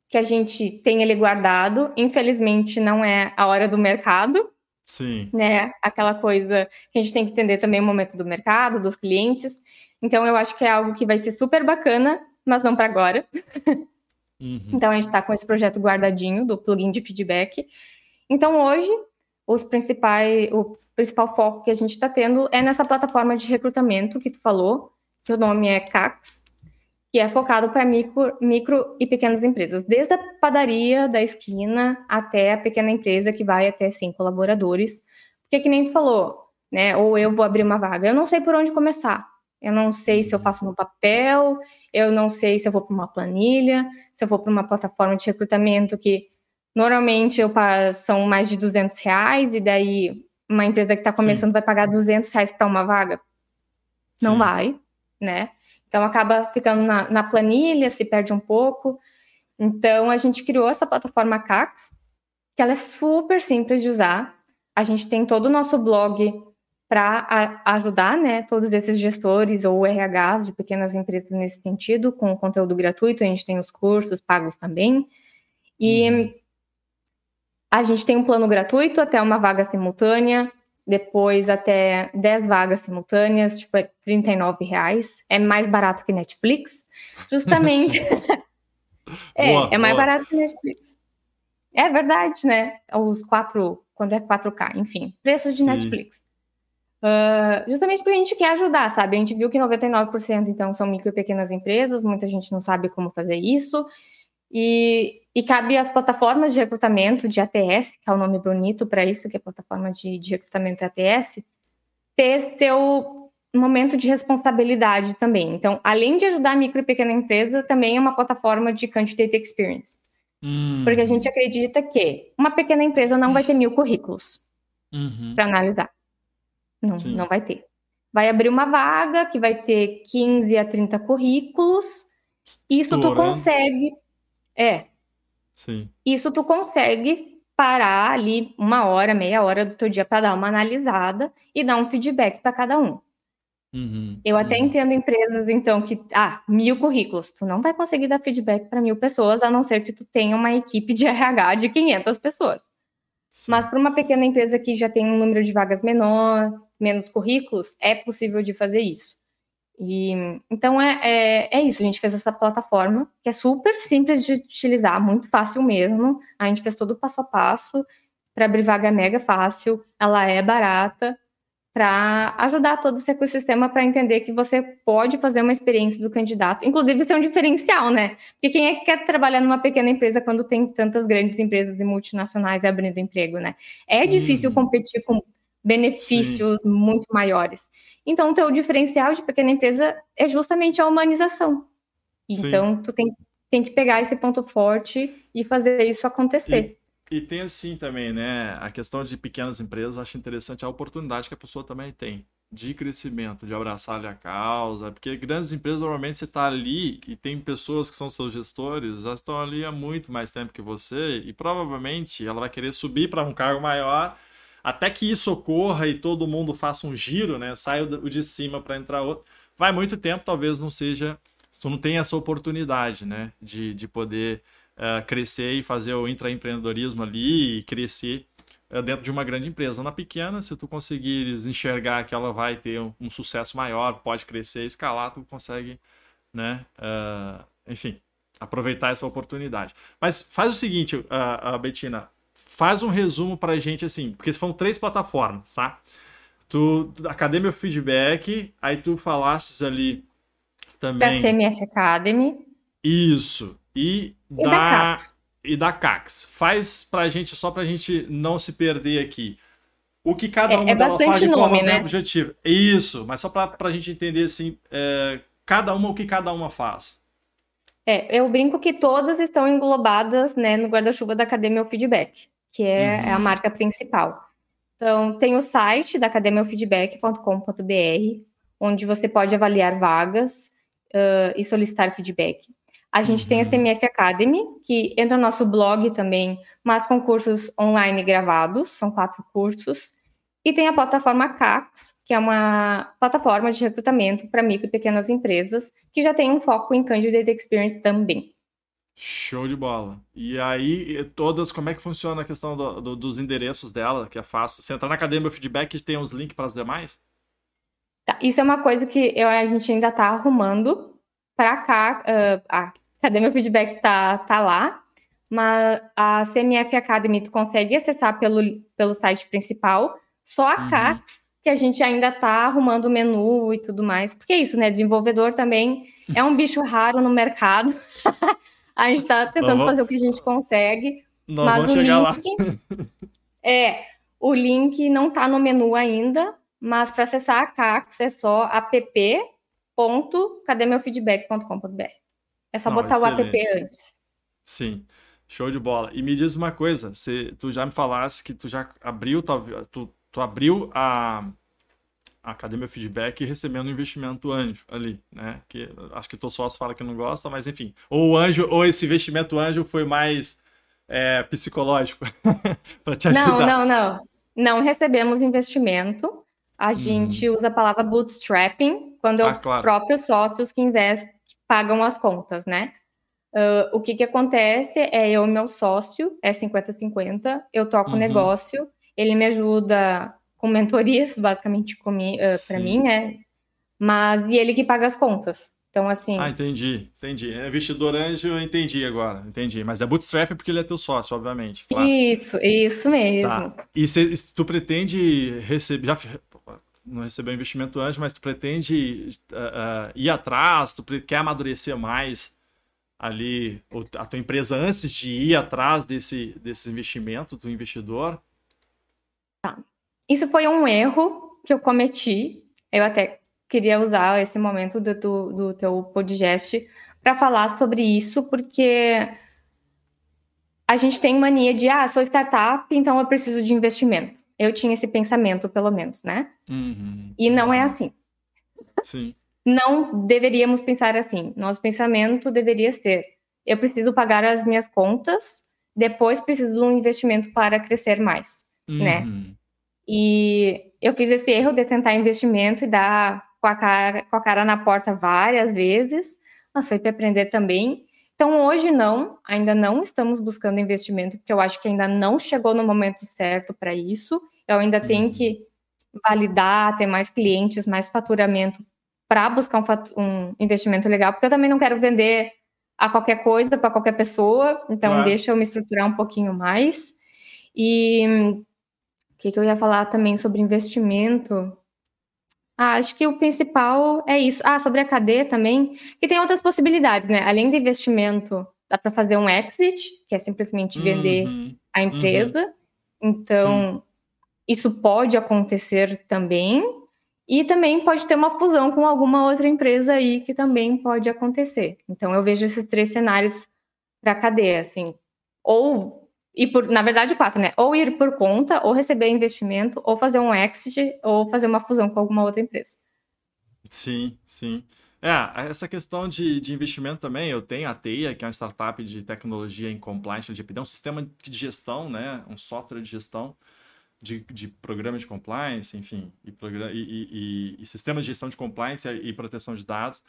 que a gente tem ele guardado, infelizmente não é a hora do mercado. Sim. Né? Aquela coisa que a gente tem que entender também o momento do mercado, dos clientes. Então eu acho que é algo que vai ser super bacana, mas não para agora. Uhum. Então a gente está com esse projeto guardadinho do plugin de feedback. Então hoje os principais, o principal foco que a gente está tendo é nessa plataforma de recrutamento que tu falou, que o nome é Cax, que é focado para micro, micro e pequenas empresas, desde a padaria da esquina até a pequena empresa que vai até cinco colaboradores. Porque que nem tu falou, né? Ou eu vou abrir uma vaga, eu não sei por onde começar. Eu não sei se eu faço no papel, eu não sei se eu vou para uma planilha, se eu vou para uma plataforma de recrutamento que normalmente eu são mais de 200 reais e daí uma empresa que está começando Sim. vai pagar 200 reais para uma vaga. Não Sim. vai, né? Então acaba ficando na, na, planilha, se perde um pouco. Então a gente criou essa plataforma Cax, que ela é super simples de usar. A gente tem todo o nosso blog para ajudar, né, todos esses gestores ou RHs de pequenas empresas nesse sentido, com conteúdo gratuito. A gente tem os cursos pagos também. E uhum. a gente tem um plano gratuito até uma vaga simultânea depois até 10 vagas simultâneas, tipo, é 39 reais. É mais barato que Netflix, justamente. é, boa, é mais boa. barato que Netflix. É verdade, né? Os quatro, quando é 4K, enfim, preços de Sim. Netflix. Uh, justamente porque a gente quer ajudar, sabe? A gente viu que 99% então são micro e pequenas empresas, muita gente não sabe como fazer isso. E, e cabe às plataformas de recrutamento de ATS, que é o nome bonito para isso, que é plataforma de, de recrutamento ATS, ter seu momento de responsabilidade também. Então, além de ajudar a micro e pequena empresa, também é uma plataforma de candidate experience. Hum. Porque a gente acredita que uma pequena empresa não vai ter mil currículos uhum. para analisar. Não, não vai ter. Vai abrir uma vaga que vai ter 15 a 30 currículos. Isso tu consegue é. Sim. Isso tu consegue parar ali uma hora, meia hora do teu dia para dar uma analisada e dar um feedback para cada um. Uhum, eu até uhum. entendo empresas, então, que, ah, mil currículos, tu não vai conseguir dar feedback para mil pessoas, a não ser que tu tenha uma equipe de RH de 500 pessoas. Sim. Mas para uma pequena empresa que já tem um número de vagas menor, menos currículos, é possível de fazer isso. E, então é, é, é, isso, a gente fez essa plataforma que é super simples de utilizar, muito fácil mesmo. A gente fez todo o passo a passo para abrir vaga mega fácil, ela é barata para ajudar todo esse ecossistema para entender que você pode fazer uma experiência do candidato, inclusive ser um diferencial, né? Porque quem é que quer trabalhar numa pequena empresa quando tem tantas grandes empresas e multinacionais abrindo emprego, né? É difícil uhum. competir com benefícios Sim. muito maiores. Então, o teu diferencial de pequena empresa é justamente a humanização. Então, Sim. tu tem, tem que pegar esse ponto forte e fazer isso acontecer. E, e, tem assim também, né? A questão de pequenas empresas, eu acho interessante a oportunidade que a pessoa também tem de crescimento, de abraçar a causa, porque grandes empresas normalmente você está ali e tem pessoas que são seus gestores, já estão ali há muito mais tempo que você e provavelmente ela vai querer subir para um cargo maior até que isso ocorra e todo mundo faça um giro, né? Saia o de cima para entrar outro. Vai muito tempo, talvez não seja. Tu não tem essa oportunidade, né? De, de poder uh, crescer e fazer o intraempreendedorismo ali e crescer uh, dentro de uma grande empresa. Na pequena, se tu conseguires enxergar que ela vai ter um, um sucesso maior, pode crescer, escalar, tu consegue, né? Uh, enfim, aproveitar essa oportunidade. Mas faz o seguinte, uh, Betina, faz um resumo pra gente assim, porque foram três plataformas, tá? Tu, Academia Feedback, aí tu falasses ali também. Da CMF Academy. Isso. E, e da, da Cax. E da Cax. Faz pra gente, só pra gente não se perder aqui. O que cada é, uma é, é faz de nome, né? objetivo. Isso, mas só pra, pra gente entender assim, é, cada uma, o que cada uma faz. É, eu brinco que todas estão englobadas né, no guarda-chuva da Academia Feedback que é, uhum. é a marca principal. Então, tem o site da academiafeedback.com.br, onde você pode avaliar vagas uh, e solicitar feedback. A gente uhum. tem a uhum. CMF Academy, que entra no nosso blog também, mas com cursos online gravados, são quatro cursos. E tem a plataforma CAX, que é uma plataforma de recrutamento para micro e pequenas empresas, que já tem um foco em Candidate Experience também. Show de bola. E aí, todas, como é que funciona a questão do, do, dos endereços dela, que é fácil? Você entrar na Academia Feedback tem os links para as demais? Tá, isso é uma coisa que eu, a gente ainda está arrumando para cá. Uh, a Academia Feedback tá, tá lá, mas a CMF Academy tu consegue acessar pelo, pelo site principal. Só a uhum. CAX que a gente ainda está arrumando o menu e tudo mais. Porque é isso, né? Desenvolvedor também é um bicho raro no mercado. a gente está tentando fazer o que a gente consegue. Nós mas o link, lá. é, o link não está no menu ainda, mas para acessar a Cax é só app.cademeufeedback.com.br. É só não, botar excelente. o app antes. Sim. Show de bola. E me diz uma coisa, se tu já me falasse que tu já abriu, tu, tu abriu a, a Academia Feedback recebendo um investimento anjo ali, né? Que acho que teu sócio fala que não gosta, mas enfim. Ou o anjo, ou esse investimento anjo foi mais é, psicológico para te ajudar. Não, não, não. Não recebemos investimento. A gente hum. usa a palavra bootstrapping quando é ah, os claro. próprios sócios que investem, que pagam as contas, né? Uh, o que, que acontece é eu e meu sócio, é 50-50, eu toco o uhum. negócio, ele me ajuda com mentorias, basicamente, uh, para mim, né? Mas, e ele que paga as contas. Então, assim. Ah, entendi, entendi. É investidor anjo, eu entendi agora, entendi. Mas é bootstrap porque ele é teu sócio, obviamente. Claro. Isso, isso mesmo. Tá. E se, se, tu pretende receber. Já não recebeu investimento anjo, mas tu pretende uh, uh, ir atrás, tu quer amadurecer mais ali a tua empresa antes de ir atrás desse, desse investimento do investidor? Tá. Isso foi um erro que eu cometi. Eu até queria usar esse momento do, do, do teu podcast para falar sobre isso, porque a gente tem mania de, ah, sou startup, então eu preciso de investimento. Eu tinha esse pensamento, pelo menos, né? Uhum. E não é assim. Sim não deveríamos pensar assim. Nosso pensamento deveria ser: eu preciso pagar as minhas contas, depois preciso de um investimento para crescer mais, né? uhum. né? E eu fiz esse erro de tentar investimento e dar com a cara, com a cara na porta várias vezes, mas foi para aprender também. Então, hoje não, ainda não estamos buscando investimento, porque eu acho que ainda não chegou no momento certo para isso. Eu ainda uhum. tenho que validar, ter mais clientes, mais faturamento para buscar um, um, investimento legal, porque eu também não quero vender a qualquer coisa para qualquer pessoa, então claro. deixa eu me estruturar um pouquinho mais. E o que, que eu ia falar também sobre investimento? Ah, acho que o principal é isso. Ah, sobre a cadeia também, que tem outras possibilidades, né? Além do investimento, dá para fazer um exit, que é simplesmente vender uhum, a empresa. Uhum. Então, Sim. isso pode acontecer também. E também pode ter uma fusão com alguma outra empresa aí que também pode acontecer. Então eu vejo esses três cenários para a cadeia, assim. Ou ir por, na verdade, quatro, né? Ou ir por conta, ou receber investimento, ou fazer um exit, ou fazer uma fusão com alguma outra empresa. Sim, sim. É, essa questão de, de investimento também, eu tenho a Teia, que é uma startup de tecnologia em compliance LGPD, é um sistema de gestão, né? Um software de gestão de, de programa de compliance, enfim, e, e, e, e sistemas de gestão de compliance e proteção de dados.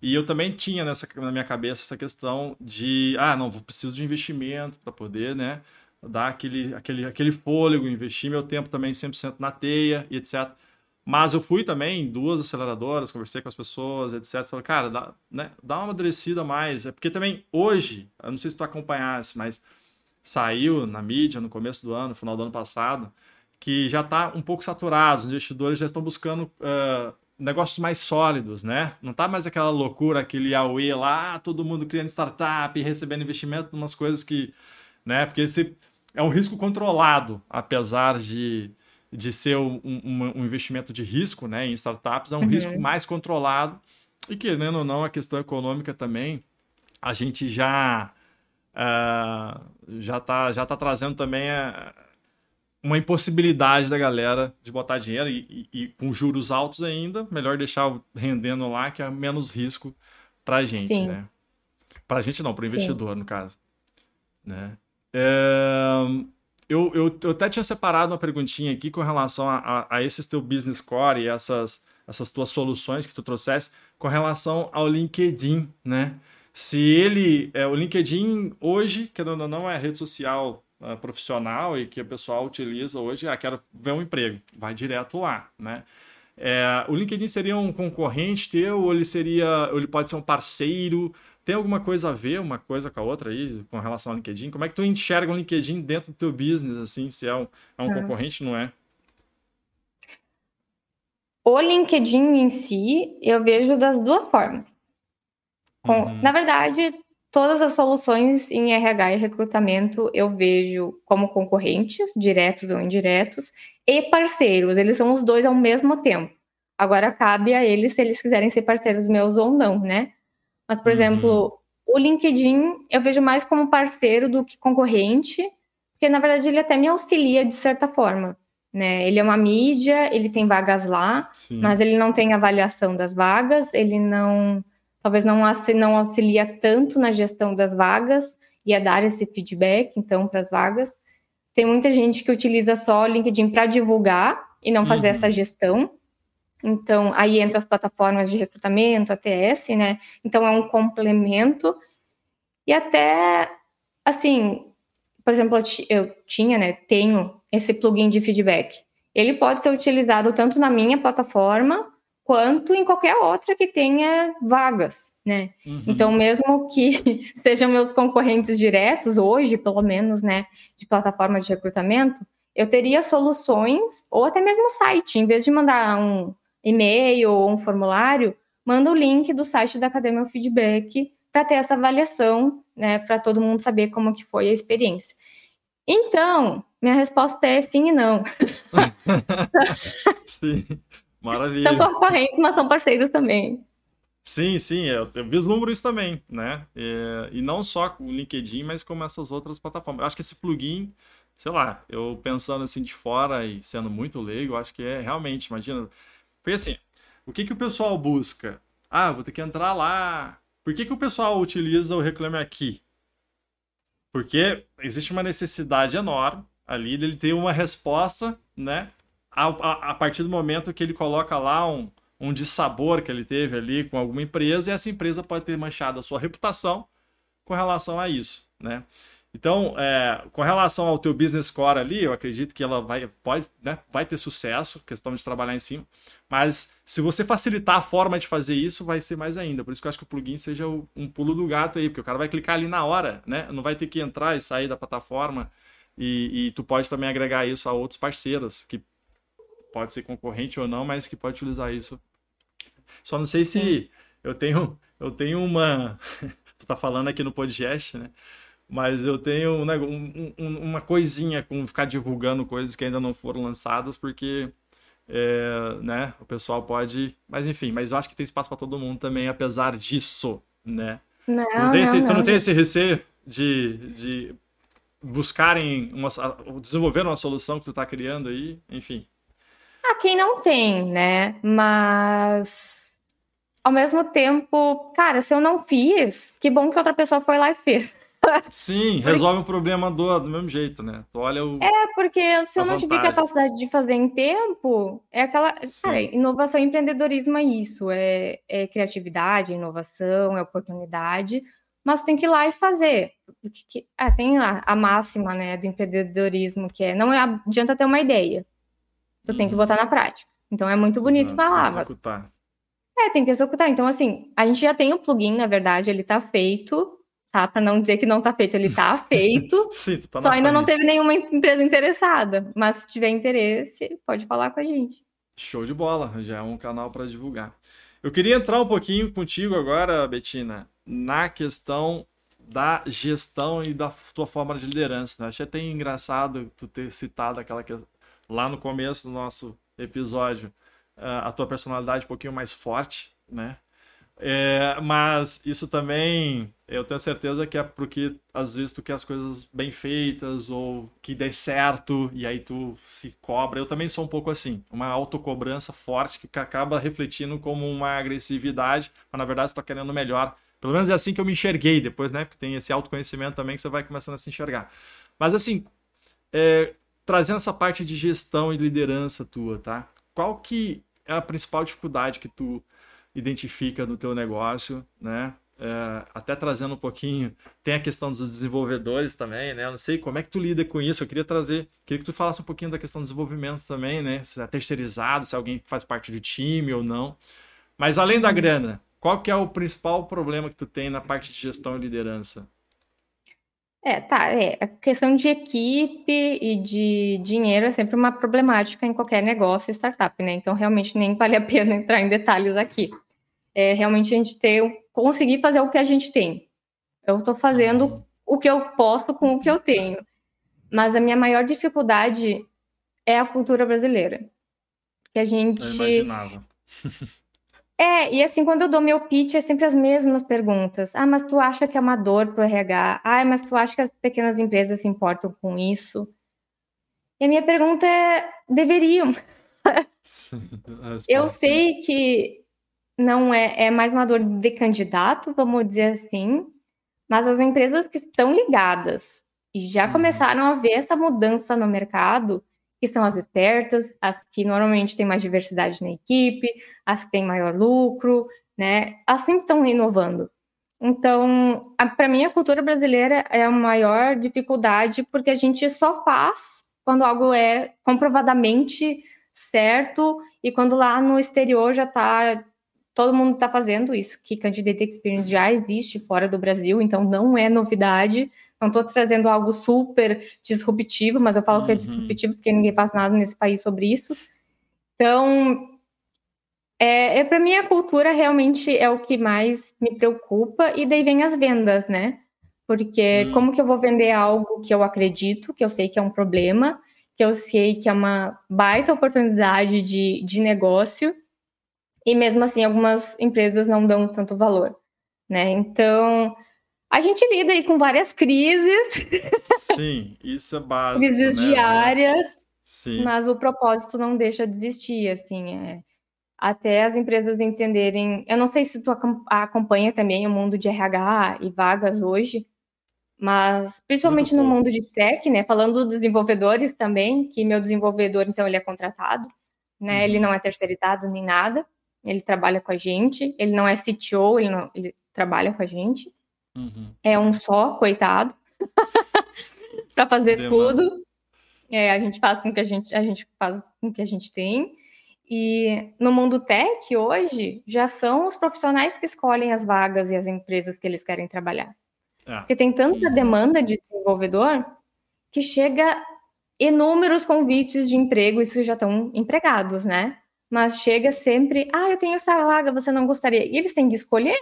E eu também tinha nessa, na minha cabeça essa questão de, ah, não, preciso de investimento para poder, né, dar aquele, aquele, aquele fôlego, investir meu tempo também 100% na teia e etc. Mas eu fui também em duas aceleradoras, conversei com as pessoas, etc. Falei, cara, dá, né, dá uma amadurecida mais. É porque também hoje, eu não sei se tu acompanhasse, mas saiu na mídia no começo do ano, final do ano passado, que já está um pouco saturado, os investidores já estão buscando uh, negócios mais sólidos, né? Não está mais aquela loucura, aquele AUE lá, todo mundo criando startup, recebendo investimento, umas coisas que, né? Porque esse é um risco controlado, apesar de, de ser um, um, um investimento de risco, né? Em startups é um uhum. risco mais controlado e querendo ou não a questão econômica também, a gente já uh, já está já tá trazendo também uh, uma impossibilidade da galera de botar dinheiro e, e, e, com juros altos ainda, melhor deixar rendendo lá, que é menos risco para a gente, Sim. né? Para a gente não, para o investidor, Sim. no caso. Né? É, eu, eu, eu até tinha separado uma perguntinha aqui com relação a, a, a esses teu business core e essas, essas tuas soluções que tu trouxesse com relação ao LinkedIn, né? Se ele, é, o LinkedIn hoje, querendo ou não, é a rede social uh, profissional e que o pessoal utiliza hoje, ah, quero ver um emprego, vai direto lá, né? É, o LinkedIn seria um concorrente teu ou ele seria, ou ele pode ser um parceiro? Tem alguma coisa a ver uma coisa com a outra aí com relação ao LinkedIn? Como é que tu enxerga o LinkedIn dentro do teu business, assim, se é um, é um é. concorrente, não é? O LinkedIn em si, eu vejo das duas formas. Com, uhum. Na verdade, todas as soluções em RH e recrutamento eu vejo como concorrentes, diretos ou indiretos, e parceiros. Eles são os dois ao mesmo tempo. Agora cabe a eles se eles quiserem ser parceiros meus ou não, né? Mas, por uhum. exemplo, o LinkedIn eu vejo mais como parceiro do que concorrente, porque na verdade ele até me auxilia de certa forma. Né? Ele é uma mídia, ele tem vagas lá, Sim. mas ele não tem avaliação das vagas, ele não, talvez não, não auxilia tanto na gestão das vagas e a dar esse feedback, então, para as vagas. Tem muita gente que utiliza só o LinkedIn para divulgar e não fazer uhum. essa gestão. Então, aí entra as plataformas de recrutamento, ATS, né? Então, é um complemento. E até, assim, por exemplo, eu tinha, né, tenho esse plugin de feedback. Ele pode ser utilizado tanto na minha plataforma quanto em qualquer outra que tenha vagas, né? Uhum. Então, mesmo que sejam meus concorrentes diretos hoje, pelo menos, né, de plataforma de recrutamento, eu teria soluções ou até mesmo site, em vez de mandar um e-mail ou um formulário, manda o link do site da Academia Feedback para ter essa avaliação, né, para todo mundo saber como que foi a experiência. Então, minha resposta é sim e não. sim, maravilha. São concorrentes, mas são parceiros também. Sim, sim, eu, eu vislumbro isso também, né? E, e não só o LinkedIn, mas como essas outras plataformas. Eu acho que esse plugin, sei lá, eu pensando assim de fora e sendo muito leigo, acho que é realmente, imagina. Porque assim, o que, que o pessoal busca? Ah, vou ter que entrar lá. Por que, que o pessoal utiliza o Reclame Aqui? Porque existe uma necessidade enorme ali dele ter uma resposta, né? A, a, partir do momento que ele coloca lá um, um dissabor que ele teve ali com alguma empresa, e essa empresa pode ter manchado a sua reputação com relação a isso, né? Então, é, com relação ao teu business core ali, eu acredito que ela vai, pode, né, vai ter sucesso, questão de trabalhar em cima. Mas se você facilitar a forma de fazer isso, vai ser mais ainda. Por isso que eu acho que o plugin seja um pulo do gato aí, porque o cara vai clicar ali na hora, né? Não vai ter que entrar e sair da plataforma. E, e tu pode também agregar isso a outros parceiros, que pode ser concorrente ou não, mas que pode utilizar isso. Só não sei se eu tenho, eu tenho uma. tu tá falando aqui no podcast, né? Mas eu tenho um, um, uma coisinha com ficar divulgando coisas que ainda não foram lançadas, porque é, né, o pessoal pode. Mas enfim, mas eu acho que tem espaço para todo mundo também, apesar disso, né? Não, tu não, tem, esse, não. Tu não tem esse receio de, de buscarem uma, desenvolver uma solução que tu está criando aí, enfim. Ah, quem não tem, né? Mas ao mesmo tempo, cara, se eu não fiz, que bom que outra pessoa foi lá e fez. Sim, resolve o problema do, do mesmo jeito, né? Tu olha o. É, porque se eu não tive capacidade de fazer em tempo, é aquela. Sim. Cara, inovação e empreendedorismo é isso. É, é criatividade, inovação, é oportunidade. Mas tu tem que ir lá e fazer. Porque, é, tem a, a, máxima né, do empreendedorismo, que é não é, adianta ter uma ideia. Tu tem que uhum. botar na prática. Então é muito bonito Exato, falar, mas. Executar. É, tem que executar. Então, assim, a gente já tem o plugin, na verdade, ele tá feito tá? Para não dizer que não tá feito, ele tá feito. Sim, tá só ainda não teve nenhuma empresa interessada. Mas se tiver interesse, pode falar com a gente. Show de bola, já é um canal para divulgar. Eu queria entrar um pouquinho contigo agora, Betina, na questão da gestão e da tua forma de liderança. Né? Achei até engraçado tu ter citado aquela que lá no começo do nosso episódio a tua personalidade um pouquinho mais forte, né? É, mas isso também, eu tenho certeza que é porque às vezes tu quer as coisas bem feitas ou que dê certo e aí tu se cobra. Eu também sou um pouco assim, uma autocobrança forte que acaba refletindo como uma agressividade, mas na verdade tu tá querendo melhor. Pelo menos é assim que eu me enxerguei depois, né? Porque tem esse autoconhecimento também que você vai começando a se enxergar. Mas assim, é, trazendo essa parte de gestão e liderança tua, tá? Qual que é a principal dificuldade que tu identifica no teu negócio, né? É, até trazendo um pouquinho, tem a questão dos desenvolvedores também, né? Eu não sei como é que tu lida com isso. Eu queria trazer, queria que tu falasse um pouquinho da questão do desenvolvimento também, né? Se é terceirizado, se é alguém faz parte do time ou não. Mas além da grana, qual que é o principal problema que tu tem na parte de gestão e liderança? É, tá. É. A questão de equipe e de dinheiro é sempre uma problemática em qualquer negócio e startup, né? Então, realmente, nem vale a pena entrar em detalhes aqui. É realmente a gente ter, conseguir fazer o que a gente tem. Eu estou fazendo o que eu posso com o que eu tenho. Mas a minha maior dificuldade é a cultura brasileira. Que a gente. Eu imaginava. É, e assim, quando eu dou meu pitch, é sempre as mesmas perguntas. Ah, mas tu acha que é uma dor pro RH? Ah, mas tu acha que as pequenas empresas se importam com isso? E a minha pergunta é: deveriam. eu sei que não é, é mais uma dor de candidato, vamos dizer assim, mas as empresas que estão ligadas e já uhum. começaram a ver essa mudança no mercado, que são as espertas, as que normalmente têm mais diversidade na equipe, as que têm maior lucro, né? Assim estão inovando. Então, para mim, a cultura brasileira é a maior dificuldade porque a gente só faz quando algo é comprovadamente certo e quando lá no exterior já está todo mundo está fazendo isso, que Candidate Experience já existe fora do Brasil, então não é novidade. Não estou trazendo algo super disruptivo, mas eu falo uhum. que é uhum. disruptivo porque ninguém faz nada nesse país sobre isso. Então, é, é para mim a cultura realmente é o que mais me preocupa e daí vem as vendas, né? Porque uhum. como que eu vou vender algo que eu acredito, que eu sei que é um problema, que eu sei que é uma baita oportunidade de, de negócio e mesmo assim algumas empresas não dão tanto valor, né? Então, a gente lida aí com várias crises. Sim, isso é básico. crises né? diárias. Sim. Mas o propósito não deixa de existir, assim, é, até as empresas entenderem. Eu não sei se tu acompanha também o mundo de RH e vagas hoje, mas principalmente no mundo de tech, né? Falando dos desenvolvedores também, que meu desenvolvedor, então, ele é contratado, né? Uhum. Ele não é terceirizado nem nada ele trabalha com a gente, ele não é CTO, ele, não, ele trabalha com a gente. Uhum. É um só, coitado, para fazer Demanda. tudo. É, a gente faz com que a gente, a gente faz com que a gente tem. E no mundo tech hoje já são os profissionais que escolhem as vagas e as empresas que eles querem trabalhar. É. Porque tem tanta demanda de desenvolvedor que chega inúmeros convites de emprego, isso já estão empregados, né? mas chega sempre, ah, eu tenho essa vaga, você não gostaria? E eles têm que escolher.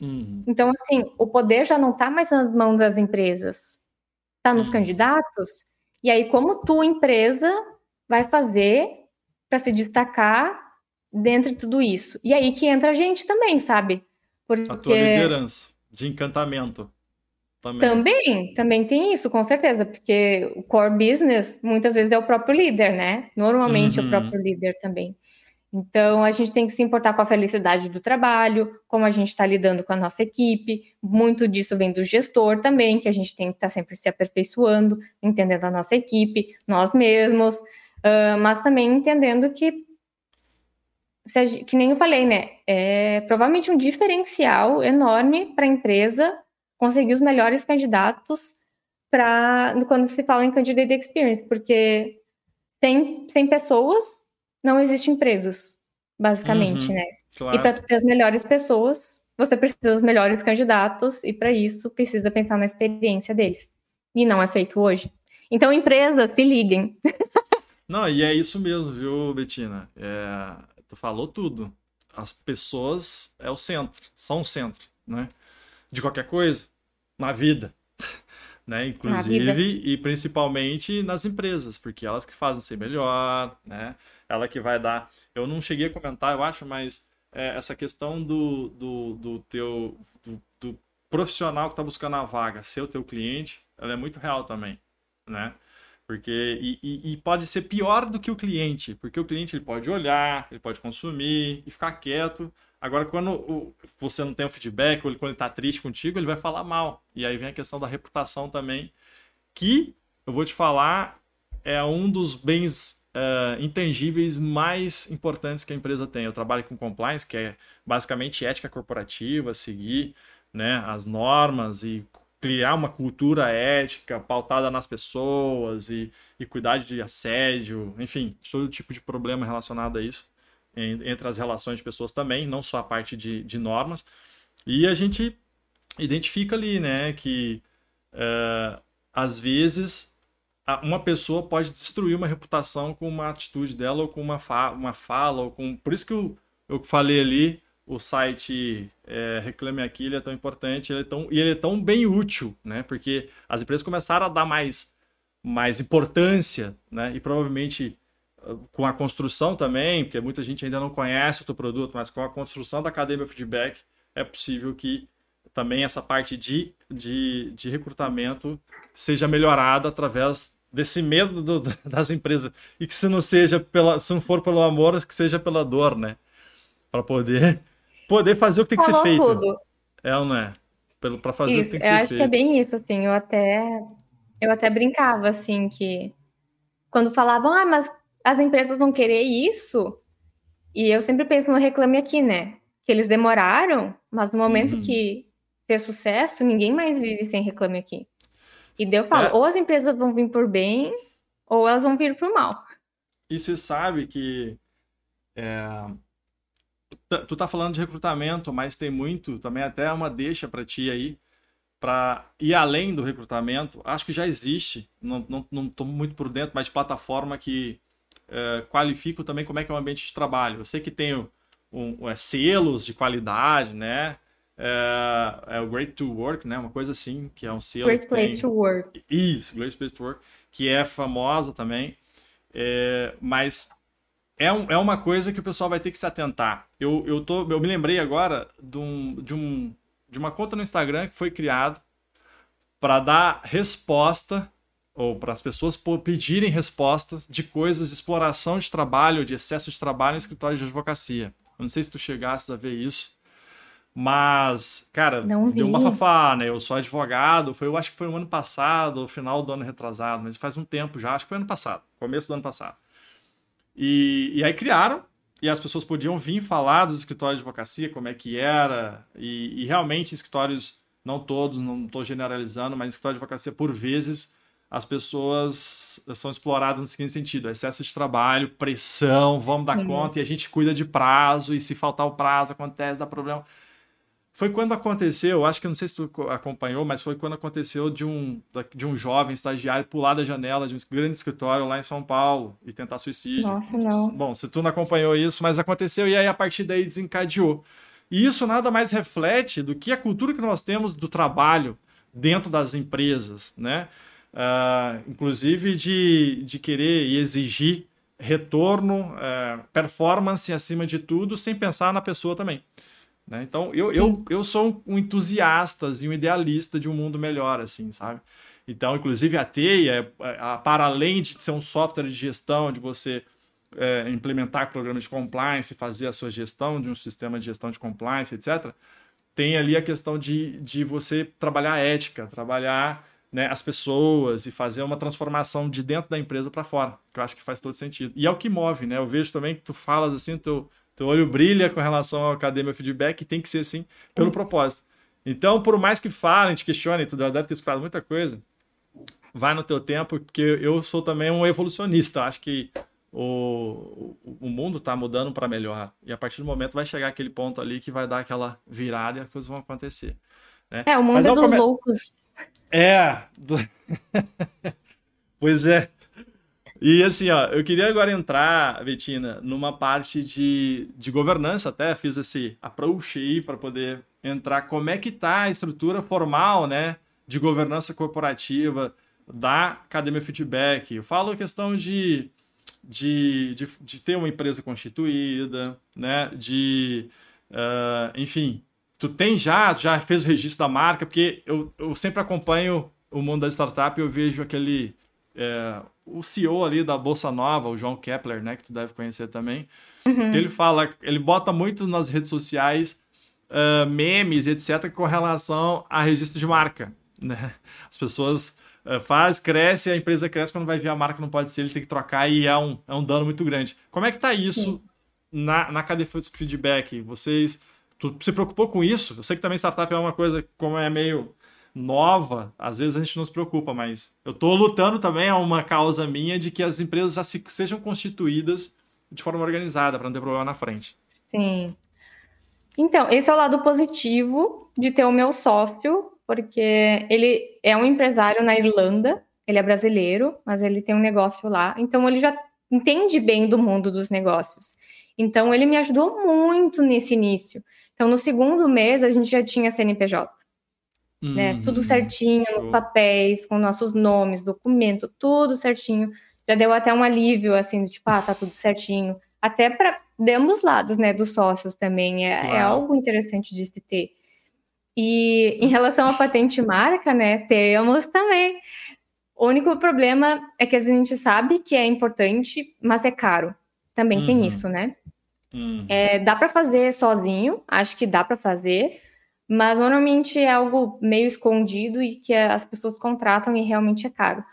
Uhum. Então, assim, o poder já não está mais nas mãos das empresas, está nos uhum. candidatos. E aí, como tu, empresa, vai fazer para se destacar dentro de tudo isso? E aí que entra a gente também, sabe? Porque... A tua liderança de encantamento. Também. também, também tem isso, com certeza, porque o core business muitas vezes é o próprio líder, né? Normalmente uhum. é o próprio líder também. Então, a gente tem que se importar com a felicidade do trabalho, como a gente está lidando com a nossa equipe. Muito disso vem do gestor também, que a gente tem que estar tá sempre se aperfeiçoando, entendendo a nossa equipe, nós mesmos, uh, mas também entendendo que, que nem eu falei, né? É provavelmente um diferencial enorme para a empresa conseguir os melhores candidatos para quando se fala em candidate experience, porque sem, sem pessoas não existe empresas, basicamente, uhum, né? Claro. E para ter as melhores pessoas, você precisa dos melhores candidatos e para isso precisa pensar na experiência deles. E não é feito hoje. Então, empresas, se liguem. não, e é isso mesmo, viu, Betina? É, tu falou tudo. As pessoas é o centro, são o centro, né? De qualquer coisa, na vida. né? Inclusive e principalmente nas empresas, porque elas que fazem ser melhor, né? Ela que vai dar. Eu não cheguei a comentar, eu acho, mas é, essa questão do, do, do teu do, do profissional que está buscando a vaga ser o teu cliente, ela é muito real também, né? Porque e, e, e, pode ser pior do que o cliente, porque o cliente ele pode olhar, ele pode consumir e ficar quieto. Agora, quando o, você não tem o feedback, ou ele, quando ele está triste contigo, ele vai falar mal. E aí vem a questão da reputação também, que eu vou te falar é um dos bens uh, intangíveis mais importantes que a empresa tem. Eu trabalho com compliance, que é basicamente ética corporativa, seguir né, as normas e criar uma cultura ética pautada nas pessoas e, e cuidar de assédio, enfim, todo tipo de problema relacionado a isso entre as relações de pessoas também, não só a parte de, de normas. E a gente identifica ali, né, que é, às vezes uma pessoa pode destruir uma reputação com uma atitude dela ou com uma, fa uma fala ou com por isso que eu, eu falei ali o site é, Reclame Aqui ele é tão importante ele é tão, e ele é tão bem útil, né? Porque as empresas começaram a dar mais, mais importância, né? E provavelmente ah, com a construção também, porque muita gente ainda não conhece o teu produto, mas com a construção da Academia Feedback é possível que também essa parte de, de, de recrutamento seja melhorada através desse medo do, das empresas e que se não seja pela se não for pelo amor que seja pela dor né para poder poder fazer o que tem que Falou ser feito. Tudo. É ou não é? Para fazer isso, o que tem que ser feito. Eu acho que é bem isso, assim. Eu até, eu até brincava, assim, que quando falavam, ah, mas as empresas vão querer isso. E eu sempre penso no Reclame Aqui, né? Que eles demoraram, mas no momento uhum. que fez sucesso, ninguém mais vive sem Reclame Aqui. E daí eu falo, é. ou as empresas vão vir por bem, ou elas vão vir por mal. E você sabe que é, tu tá falando de recrutamento, mas tem muito, também até uma deixa para ti aí, para ir além do recrutamento. Acho que já existe, não, não, não tô muito por dentro, mas de plataforma que é, qualifica também como é que é o ambiente de trabalho. Eu sei que tem um, um, é, selos de qualidade, né? É, é, o Great to Work, né? Uma coisa assim, que é um selo. Great Place tem... to Work. Isso, Great Place to Work, que é famosa também. É, mas é, um, é uma coisa que o pessoal vai ter que se atentar. Eu, eu, tô, eu me lembrei agora de, um, de, um, de uma conta no Instagram que foi criada para dar resposta ou para as pessoas pedirem respostas de coisas de exploração de trabalho, de excesso de trabalho em escritório de advocacia. Eu não sei se tu chegasses a ver isso, mas, cara, deu uma fafá, né? Eu sou advogado, foi, eu acho que foi no ano passado, final do ano retrasado, mas faz um tempo já, acho que foi ano passado, começo do ano passado. E, e aí criaram, e as pessoas podiam vir falar dos escritórios de advocacia, como é que era, e, e realmente escritórios, não todos, não estou generalizando, mas escritório de advocacia, por vezes, as pessoas são exploradas no seguinte sentido: excesso de trabalho, pressão, vamos dar conta, e a gente cuida de prazo, e se faltar o prazo, acontece, dá problema. Foi quando aconteceu, acho que não sei se tu acompanhou, mas foi quando aconteceu de um, de um jovem estagiário pular da janela de um grande escritório lá em São Paulo e tentar suicídio. Nossa, não. Bom, se tu não acompanhou isso, mas aconteceu e aí a partir daí desencadeou. E isso nada mais reflete do que a cultura que nós temos do trabalho dentro das empresas, né? Uh, inclusive de, de querer e exigir retorno, uh, performance acima de tudo, sem pensar na pessoa também. Né? Então, eu, eu, eu sou um entusiasta e um idealista de um mundo melhor, assim, sabe? Então, inclusive, a Teia, para além de ser um software de gestão, de você é, implementar programas de compliance, fazer a sua gestão de um sistema de gestão de compliance, etc., tem ali a questão de, de você trabalhar a ética, trabalhar né, as pessoas e fazer uma transformação de dentro da empresa para fora, que eu acho que faz todo sentido. E é o que move, né? Eu vejo também que tu falas assim, tu, teu olho brilha com relação ao academia feedback e tem que ser assim pelo propósito. Então, por mais que falem, te questionem, tu deve ter escutado muita coisa, vai no teu tempo, porque eu sou também um evolucionista. Acho que o, o mundo está mudando para melhor. E a partir do momento vai chegar aquele ponto ali que vai dar aquela virada e as coisas vão acontecer. Né? É, o mundo é dos come... loucos. É. Do... pois é. E assim, ó, eu queria agora entrar, Betina, numa parte de, de governança, até fiz esse approach aí para poder entrar. Como é que tá a estrutura formal, né, de governança corporativa da Academia Feedback? Eu falo a questão de, de, de, de ter uma empresa constituída, né, de, uh, enfim, tu tem já, já fez o registro da marca, porque eu, eu sempre acompanho o mundo da startup e eu vejo aquele é, o CEO ali da Bolsa Nova, o João Kepler, né, que tu deve conhecer também, uhum. ele fala, ele bota muito nas redes sociais uh, memes, etc., com relação a registro de marca. Né? As pessoas uh, faz, cresce, a empresa cresce, quando vai ver a marca não pode ser, ele tem que trocar e é um, é um dano muito grande. Como é que tá isso na, na cadeia de feedback? Vocês, tu se preocupou com isso? Eu sei que também startup é uma coisa como é meio nova, às vezes a gente não se preocupa, mas eu estou lutando também a uma causa minha de que as empresas já se, sejam constituídas de forma organizada para não ter problema na frente. Sim. Então, esse é o lado positivo de ter o meu sócio porque ele é um empresário na Irlanda, ele é brasileiro, mas ele tem um negócio lá, então ele já entende bem do mundo dos negócios. Então ele me ajudou muito nesse início. Então no segundo mês a gente já tinha CNPJ. Uhum, né? Tudo certinho, show. nos papéis, com nossos nomes, documento, tudo certinho. Já deu até um alívio, assim, tipo, ah, tá tudo certinho. Até para de ambos lados, né, dos sócios também. É, é claro. é algo interessante de se ter. E em relação à patente marca, né, temos também. O único problema é que a gente sabe que é importante, mas é caro. Também uhum. tem isso, né? Uhum. É, dá para fazer sozinho, acho que dá para fazer, mas normalmente é algo meio escondido e que as pessoas contratam e realmente é caro.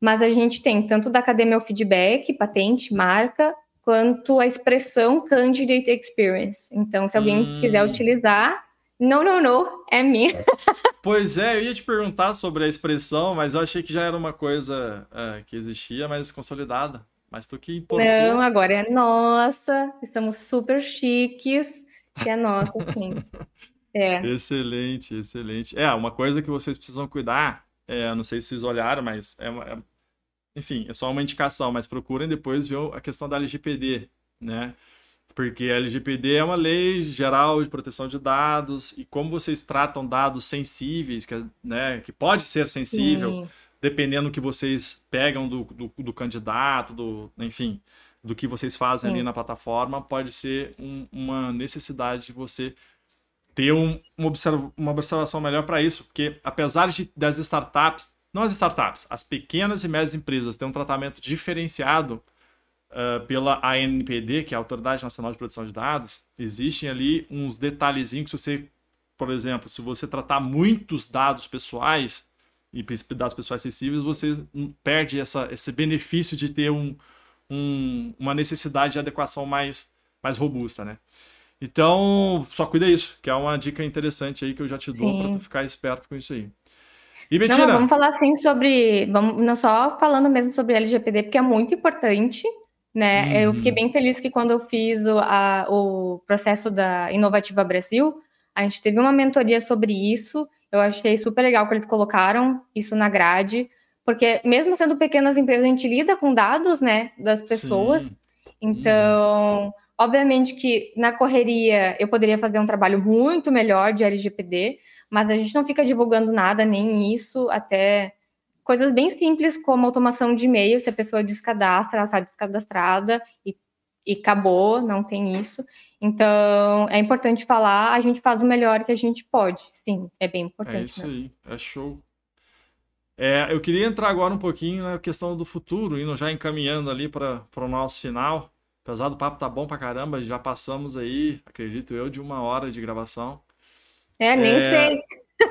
Mas a gente tem tanto da Academia o feedback, patente, marca, quanto a expressão candidate experience. Então, se alguém hum. quiser utilizar, não, não, não, é minha. pois é, eu ia te perguntar sobre a expressão, mas eu achei que já era uma coisa uh, que existia, mas consolidada. Mas tu que importou. Não, agora é nossa, estamos super chiques, que é nossa, sim. É. Excelente, excelente. É, uma coisa que vocês precisam cuidar, é, não sei se vocês olharam, mas é, é enfim, é só uma indicação, mas procurem depois ver a questão da LGPD, né? Porque a LGPD é uma lei geral de proteção de dados e como vocês tratam dados sensíveis, que, né, que pode ser sensível, Sim. dependendo do que vocês pegam do, do, do, candidato, do, enfim, do que vocês fazem Sim. ali na plataforma, pode ser um, uma necessidade de você ter um, uma, observa, uma observação melhor para isso, porque apesar de, das startups não as startups, as pequenas e médias empresas têm um tratamento diferenciado uh, pela ANPD, que é a Autoridade Nacional de Proteção de Dados. Existem ali uns detalhezinhos que você, por exemplo, se você tratar muitos dados pessoais e dados pessoais sensíveis, você perde essa, esse benefício de ter um, um, uma necessidade de adequação mais, mais robusta, né? Então, só cuida isso, que é uma dica interessante aí que eu já te dou para tu ficar esperto com isso aí. E Betina? Não, vamos falar assim sobre. Vamos, não só falando mesmo sobre LGPD, porque é muito importante. Né? Uhum. Eu fiquei bem feliz que quando eu fiz o, a, o processo da Inovativa Brasil, a gente teve uma mentoria sobre isso. Eu achei super legal que eles colocaram isso na grade, porque mesmo sendo pequenas empresas, a gente lida com dados, né, das pessoas. Sim. Então, uhum. Obviamente que na correria eu poderia fazer um trabalho muito melhor de LGPD, mas a gente não fica divulgando nada, nem isso, até coisas bem simples como automação de e-mail, se a pessoa descadastra, ela está descadastrada e, e acabou, não tem isso. Então, é importante falar, a gente faz o melhor que a gente pode, sim, é bem importante. É isso mesmo. aí, é show. É, eu queria entrar agora um pouquinho na questão do futuro, indo já encaminhando ali para o nosso final. Apesar do papo tá bom pra caramba, já passamos aí, acredito eu, de uma hora de gravação. É, nem é, sei.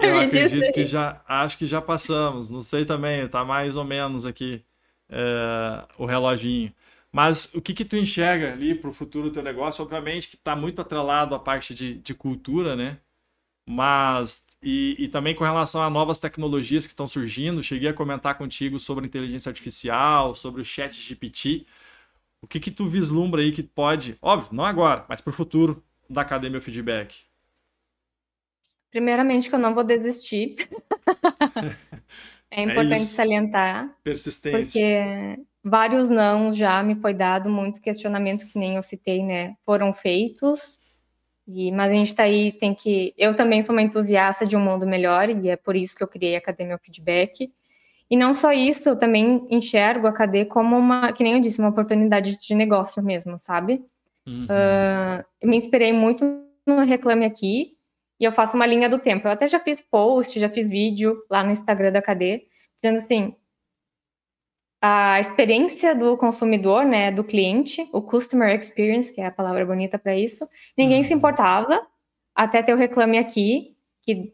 Eu acredito que já, acho que já passamos, não sei também, tá mais ou menos aqui é, o reloginho. Mas o que que tu enxerga ali para o futuro do teu negócio? Obviamente que está muito atrelado à parte de, de cultura, né? Mas, e, e, também com relação a novas tecnologias que estão surgindo, cheguei a comentar contigo sobre inteligência artificial, sobre o chat GPT. O que que tu vislumbra aí que pode, óbvio, não agora, mas para o futuro da Academia Feedback? Primeiramente, que eu não vou desistir. é importante é salientar. Persistência. Porque vários não já me foi dado, muito questionamento que nem eu citei, né? Foram feitos. E, mas a gente está aí, tem que. Eu também sou uma entusiasta de um mundo melhor, e é por isso que eu criei a Academia Feedback. E não só isso, eu também enxergo a KD como uma, que nem eu disse, uma oportunidade de negócio mesmo, sabe? Uhum. Uh, me inspirei muito no Reclame Aqui, e eu faço uma linha do tempo. Eu até já fiz post, já fiz vídeo lá no Instagram da KD, dizendo assim, a experiência do consumidor, né, do cliente, o customer experience, que é a palavra bonita para isso, ninguém uhum. se importava até ter o reclame aqui, que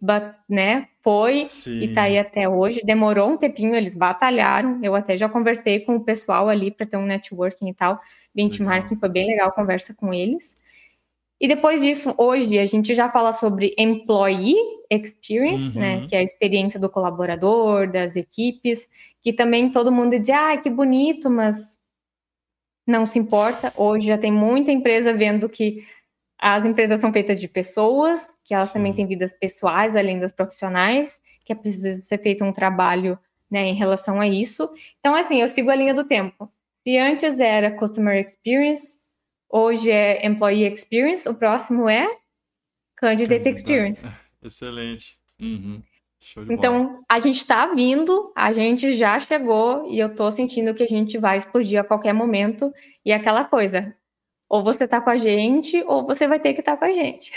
né, foi Sim. e tá aí até hoje. Demorou um tempinho, eles batalharam. Eu até já conversei com o pessoal ali para ter um networking e tal. Benchmarking foi bem legal a conversa com eles. E depois disso, hoje a gente já fala sobre employee experience, né, uhum. né, que é a experiência do colaborador, das equipes, que também todo mundo diz, ah, que bonito, mas não se importa. Hoje já tem muita empresa vendo que as empresas são feitas de pessoas, que elas Sim. também têm vidas pessoais, além das profissionais, que é preciso ser feito um trabalho né, em relação a isso. Então, assim, eu sigo a linha do tempo. Se antes era Customer Experience, hoje é Employee Experience, o próximo é Candidate Experience. Excelente. Uhum. Então, a gente está vindo, a gente já chegou e eu estou sentindo que a gente vai explodir a qualquer momento. E é aquela coisa, ou você está com a gente, ou você vai ter que estar tá com a gente.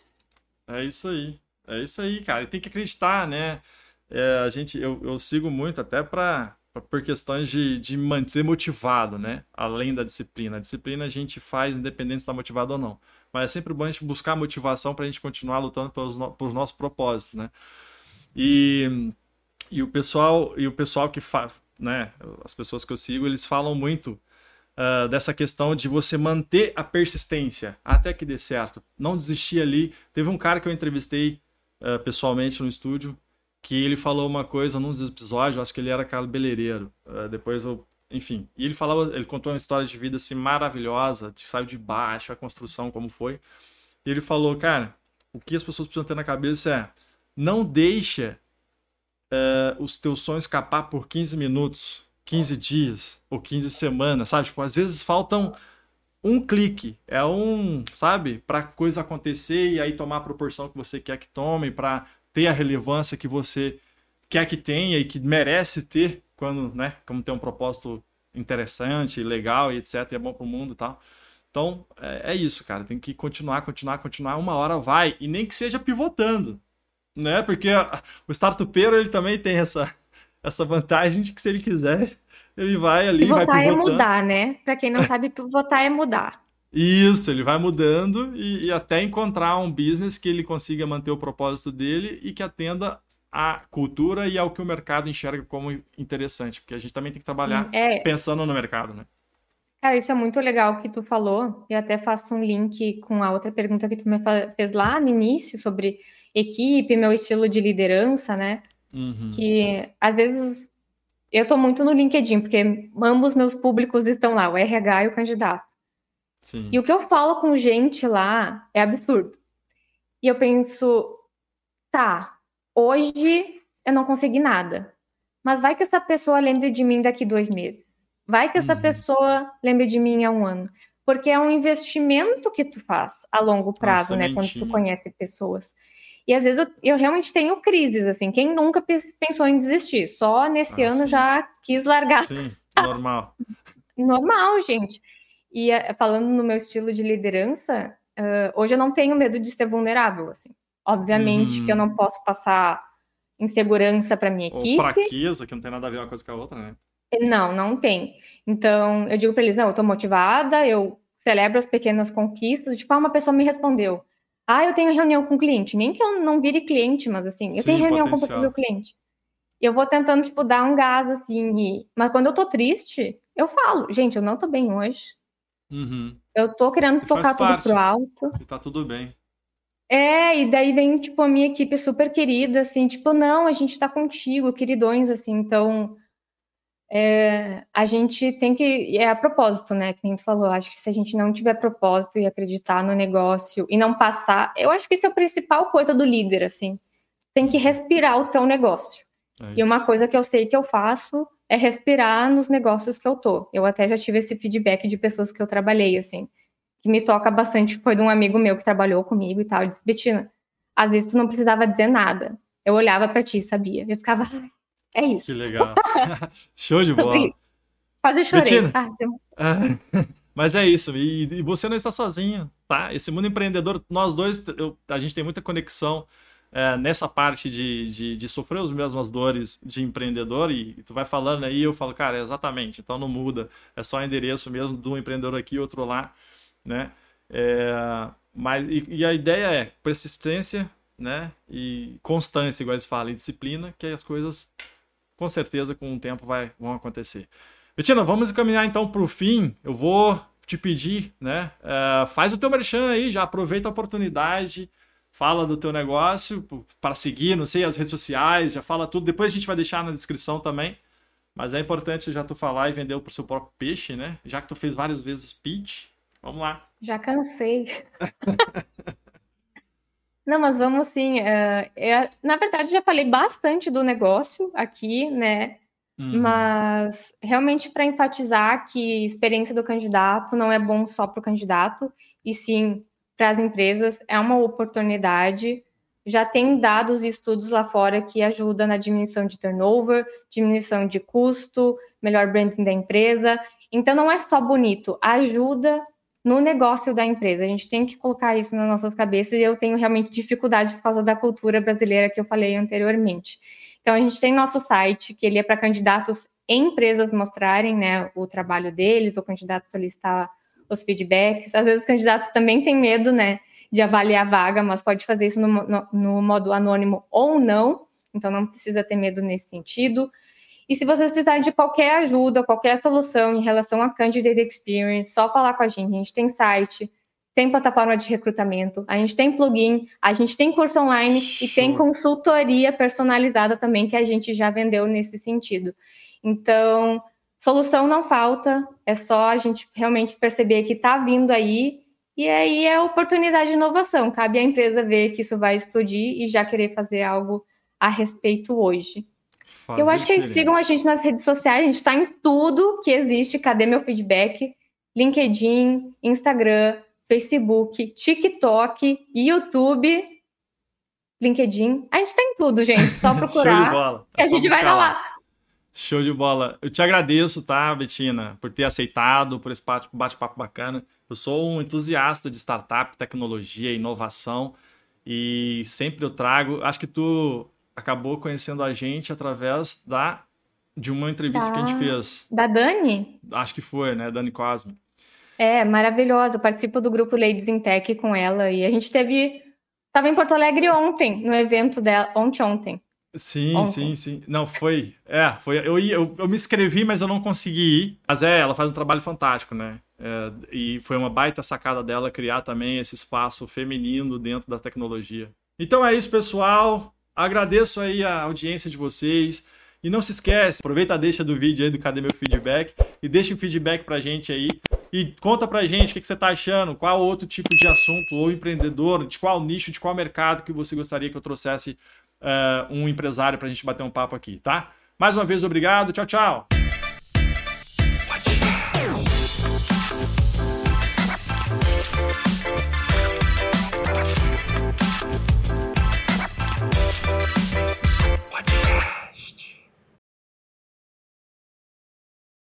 é isso aí. É isso aí, cara. E tem que acreditar, né? É, a gente, eu, eu sigo muito até para por questões de, de manter motivado, né? Além da disciplina. A disciplina a gente faz independente se está motivado ou não. Mas é sempre bom a gente buscar motivação para a gente continuar lutando pelos, pelos nossos propósitos, né? E, e o pessoal e o pessoal que faz, né? As pessoas que eu sigo, eles falam muito uh, dessa questão de você manter a persistência até que dê certo. Não desistir ali. Teve um cara que eu entrevistei uh, pessoalmente no estúdio que ele falou uma coisa num dos episódios, acho que ele era cabeleireiro. Uh, depois eu enfim, e ele falava, ele contou uma história de vida assim maravilhosa, de saiu de baixo, a construção como foi. E ele falou, cara, o que as pessoas precisam ter na cabeça é não deixa uh, os teus sonhos escapar por 15 minutos, 15 dias ou 15 semanas, sabe? Tipo, às vezes faltam um clique, é um, sabe, para coisa acontecer e aí tomar a proporção que você quer que tome, para ter a relevância que você quer que tenha e que merece ter quando, né, como tem um propósito interessante, legal e etc, e é bom para o mundo e tal. Então, é, é, isso, cara. Tem que continuar, continuar, continuar. Uma hora vai. E nem que seja pivotando, né? Porque o startupeiro, ele também tem essa, essa vantagem de que se ele quiser, ele vai ali, pivotar vai pivotando. é mudar, né? Para quem não sabe, pivotar é mudar. Isso, ele vai mudando e, e, até encontrar um business que ele consiga manter o propósito dele e que atenda à cultura e ao que o mercado enxerga como interessante, porque a gente também tem que trabalhar é... pensando no mercado, né? Cara, isso é muito legal que tu falou. Eu até faço um link com a outra pergunta que tu me fez lá no início sobre equipe, meu estilo de liderança, né? Uhum. Que às vezes eu tô muito no LinkedIn, porque ambos meus públicos estão lá, o RH e o candidato. Sim. E o que eu falo com gente lá é absurdo. E eu penso, tá, hoje eu não consegui nada. Mas vai que essa pessoa lembre de mim daqui dois meses. Vai que essa uhum. pessoa lembre de mim há um ano. Porque é um investimento que tu faz a longo prazo, Nossa, né? Quando tu conhece pessoas. E às vezes eu, eu, realmente tenho crises, assim. Quem nunca pensou em desistir? Só nesse ah, ano sim. já quis largar. Sim, normal. normal, gente. E eh, falando no meu estilo de liderança, uh, hoje eu não tenho medo de ser vulnerável, assim. Obviamente que eu não posso passar insegurança para minha equipe. Ou fraqueza, que não tem nada a ver uma coisa com a outra, né? Não, não tem. Então, eu digo para eles, não, eu tô motivada, eu celebro as pequenas conquistas, tipo, ah, uma pessoa me respondeu. Ah, eu tenho reunião com cliente. Nem que eu não vire cliente, mas assim, eu Sim, tenho reunião potencial. com possível cliente. E eu vou tentando, tipo, dar um gás, assim. E... Mas quando eu tô triste, eu falo, gente, eu não tô bem hoje. Uhum. Eu tô querendo tocar tudo pro alto. E tá tudo bem. É, e daí vem, tipo, a minha equipe super querida, assim, tipo, não, a gente tá contigo, queridões, assim, então é, a gente tem que, é a propósito, né, que nem tu falou, acho que se a gente não tiver propósito e acreditar no negócio e não passar, eu acho que isso é a principal coisa do líder, assim, tem que respirar o teu negócio. É e uma coisa que eu sei que eu faço é respirar nos negócios que eu tô. Eu até já tive esse feedback de pessoas que eu trabalhei, assim, que me toca bastante foi de um amigo meu que trabalhou comigo e tal. Ele disse, Betina, às vezes tu não precisava dizer nada. Eu olhava para ti, sabia? Eu ficava, é isso. Que legal. Show de bola. Quase chorei. Betina, ah, mas é isso, e, e, você não está sozinho, tá? Esse mundo empreendedor, nós dois, eu, a gente tem muita conexão é, nessa parte de, de, de, sofrer as mesmas dores de empreendedor e, e tu vai falando aí, eu falo, cara, exatamente, então não muda, é só endereço mesmo de um empreendedor aqui e outro lá né? É, mas, e, e, a ideia é persistência, né? E constância, igual eles falam, e disciplina, que as coisas, com certeza, com o tempo vai, vão acontecer. Betina, vamos caminhar então para o fim. Eu vou te pedir, né? É, faz o teu merchan aí, já aproveita a oportunidade, fala do teu negócio para seguir, não sei, as redes sociais, já fala tudo. Depois a gente vai deixar na descrição também. Mas é importante já tu falar e vender o seu próprio peixe, né? Já que tu fez várias vezes pitch, Vamos lá. Já cansei. Não, mas vamos sim. Uh, eu, na verdade, já falei bastante do negócio aqui, né? Uhum. Mas realmente para enfatizar que experiência do candidato não é bom só para o candidato, e sim para as empresas, é uma oportunidade. Já tem dados e estudos lá fora que ajudam na diminuição de turnover, diminuição de custo, melhor branding da empresa. Então não é só bonito, ajuda no negócio da empresa. A gente tem que colocar isso nas nossas cabeças e eu tenho realmente dificuldade por causa da cultura brasileira que eu falei anteriormente. Então a gente tem nosso site que ele é para candidatos em empresas mostrarem, né, o trabalho deles, o candidato solicitar os feedbacks. Às vezes os candidatos também têm medo, né, de avaliar a vaga, mas pode fazer isso no, no, no modo anônimo ou não. Então não precisa ter medo nesse sentido. E se vocês precisarem de qualquer ajuda, qualquer solução em relação a Candidate Experience, só falar com a gente. A gente tem site, tem plataforma de recrutamento, a gente tem plugin, a gente tem curso online Show. e tem consultoria personalizada também que a gente já vendeu nesse sentido. Então, solução não falta, é só a gente realmente perceber que está vindo aí e aí é oportunidade de inovação. Cabe à empresa ver que isso vai explodir e já querer fazer algo a respeito hoje. Faz eu acho que eles sigam a gente nas redes sociais, a gente está em tudo que existe. Cadê meu feedback? LinkedIn, Instagram, Facebook, TikTok, YouTube, LinkedIn. A gente está em tudo, gente. Só procurar. Show de bola. É a gente vai dar lá. Show de bola. Eu te agradeço, tá, Betina, por ter aceitado, por esse bate-papo bacana. Eu sou um entusiasta de startup, tecnologia, inovação e sempre eu trago. Acho que tu acabou conhecendo a gente através da de uma entrevista da, que a gente fez. Da Dani? Acho que foi, né? Dani Cosme. É, maravilhosa. Eu participo do grupo Ladies in Tech com ela e a gente teve. Tava em Porto Alegre ontem, no evento dela. Ontem, ontem. Sim, ontem. sim, sim. Não, foi. É, foi. Eu, eu, eu me inscrevi, mas eu não consegui ir. Mas é, ela faz um trabalho fantástico, né? É, e foi uma baita sacada dela criar também esse espaço feminino dentro da tecnologia. Então é isso, pessoal. Agradeço aí a audiência de vocês. E não se esquece, aproveita a deixa do vídeo aí do Cadê Meu Feedback e deixa um feedback pra gente aí. E conta pra gente o que, que você tá achando, qual outro tipo de assunto ou empreendedor, de qual nicho, de qual mercado que você gostaria que eu trouxesse uh, um empresário pra gente bater um papo aqui, tá? Mais uma vez, obrigado. Tchau, tchau.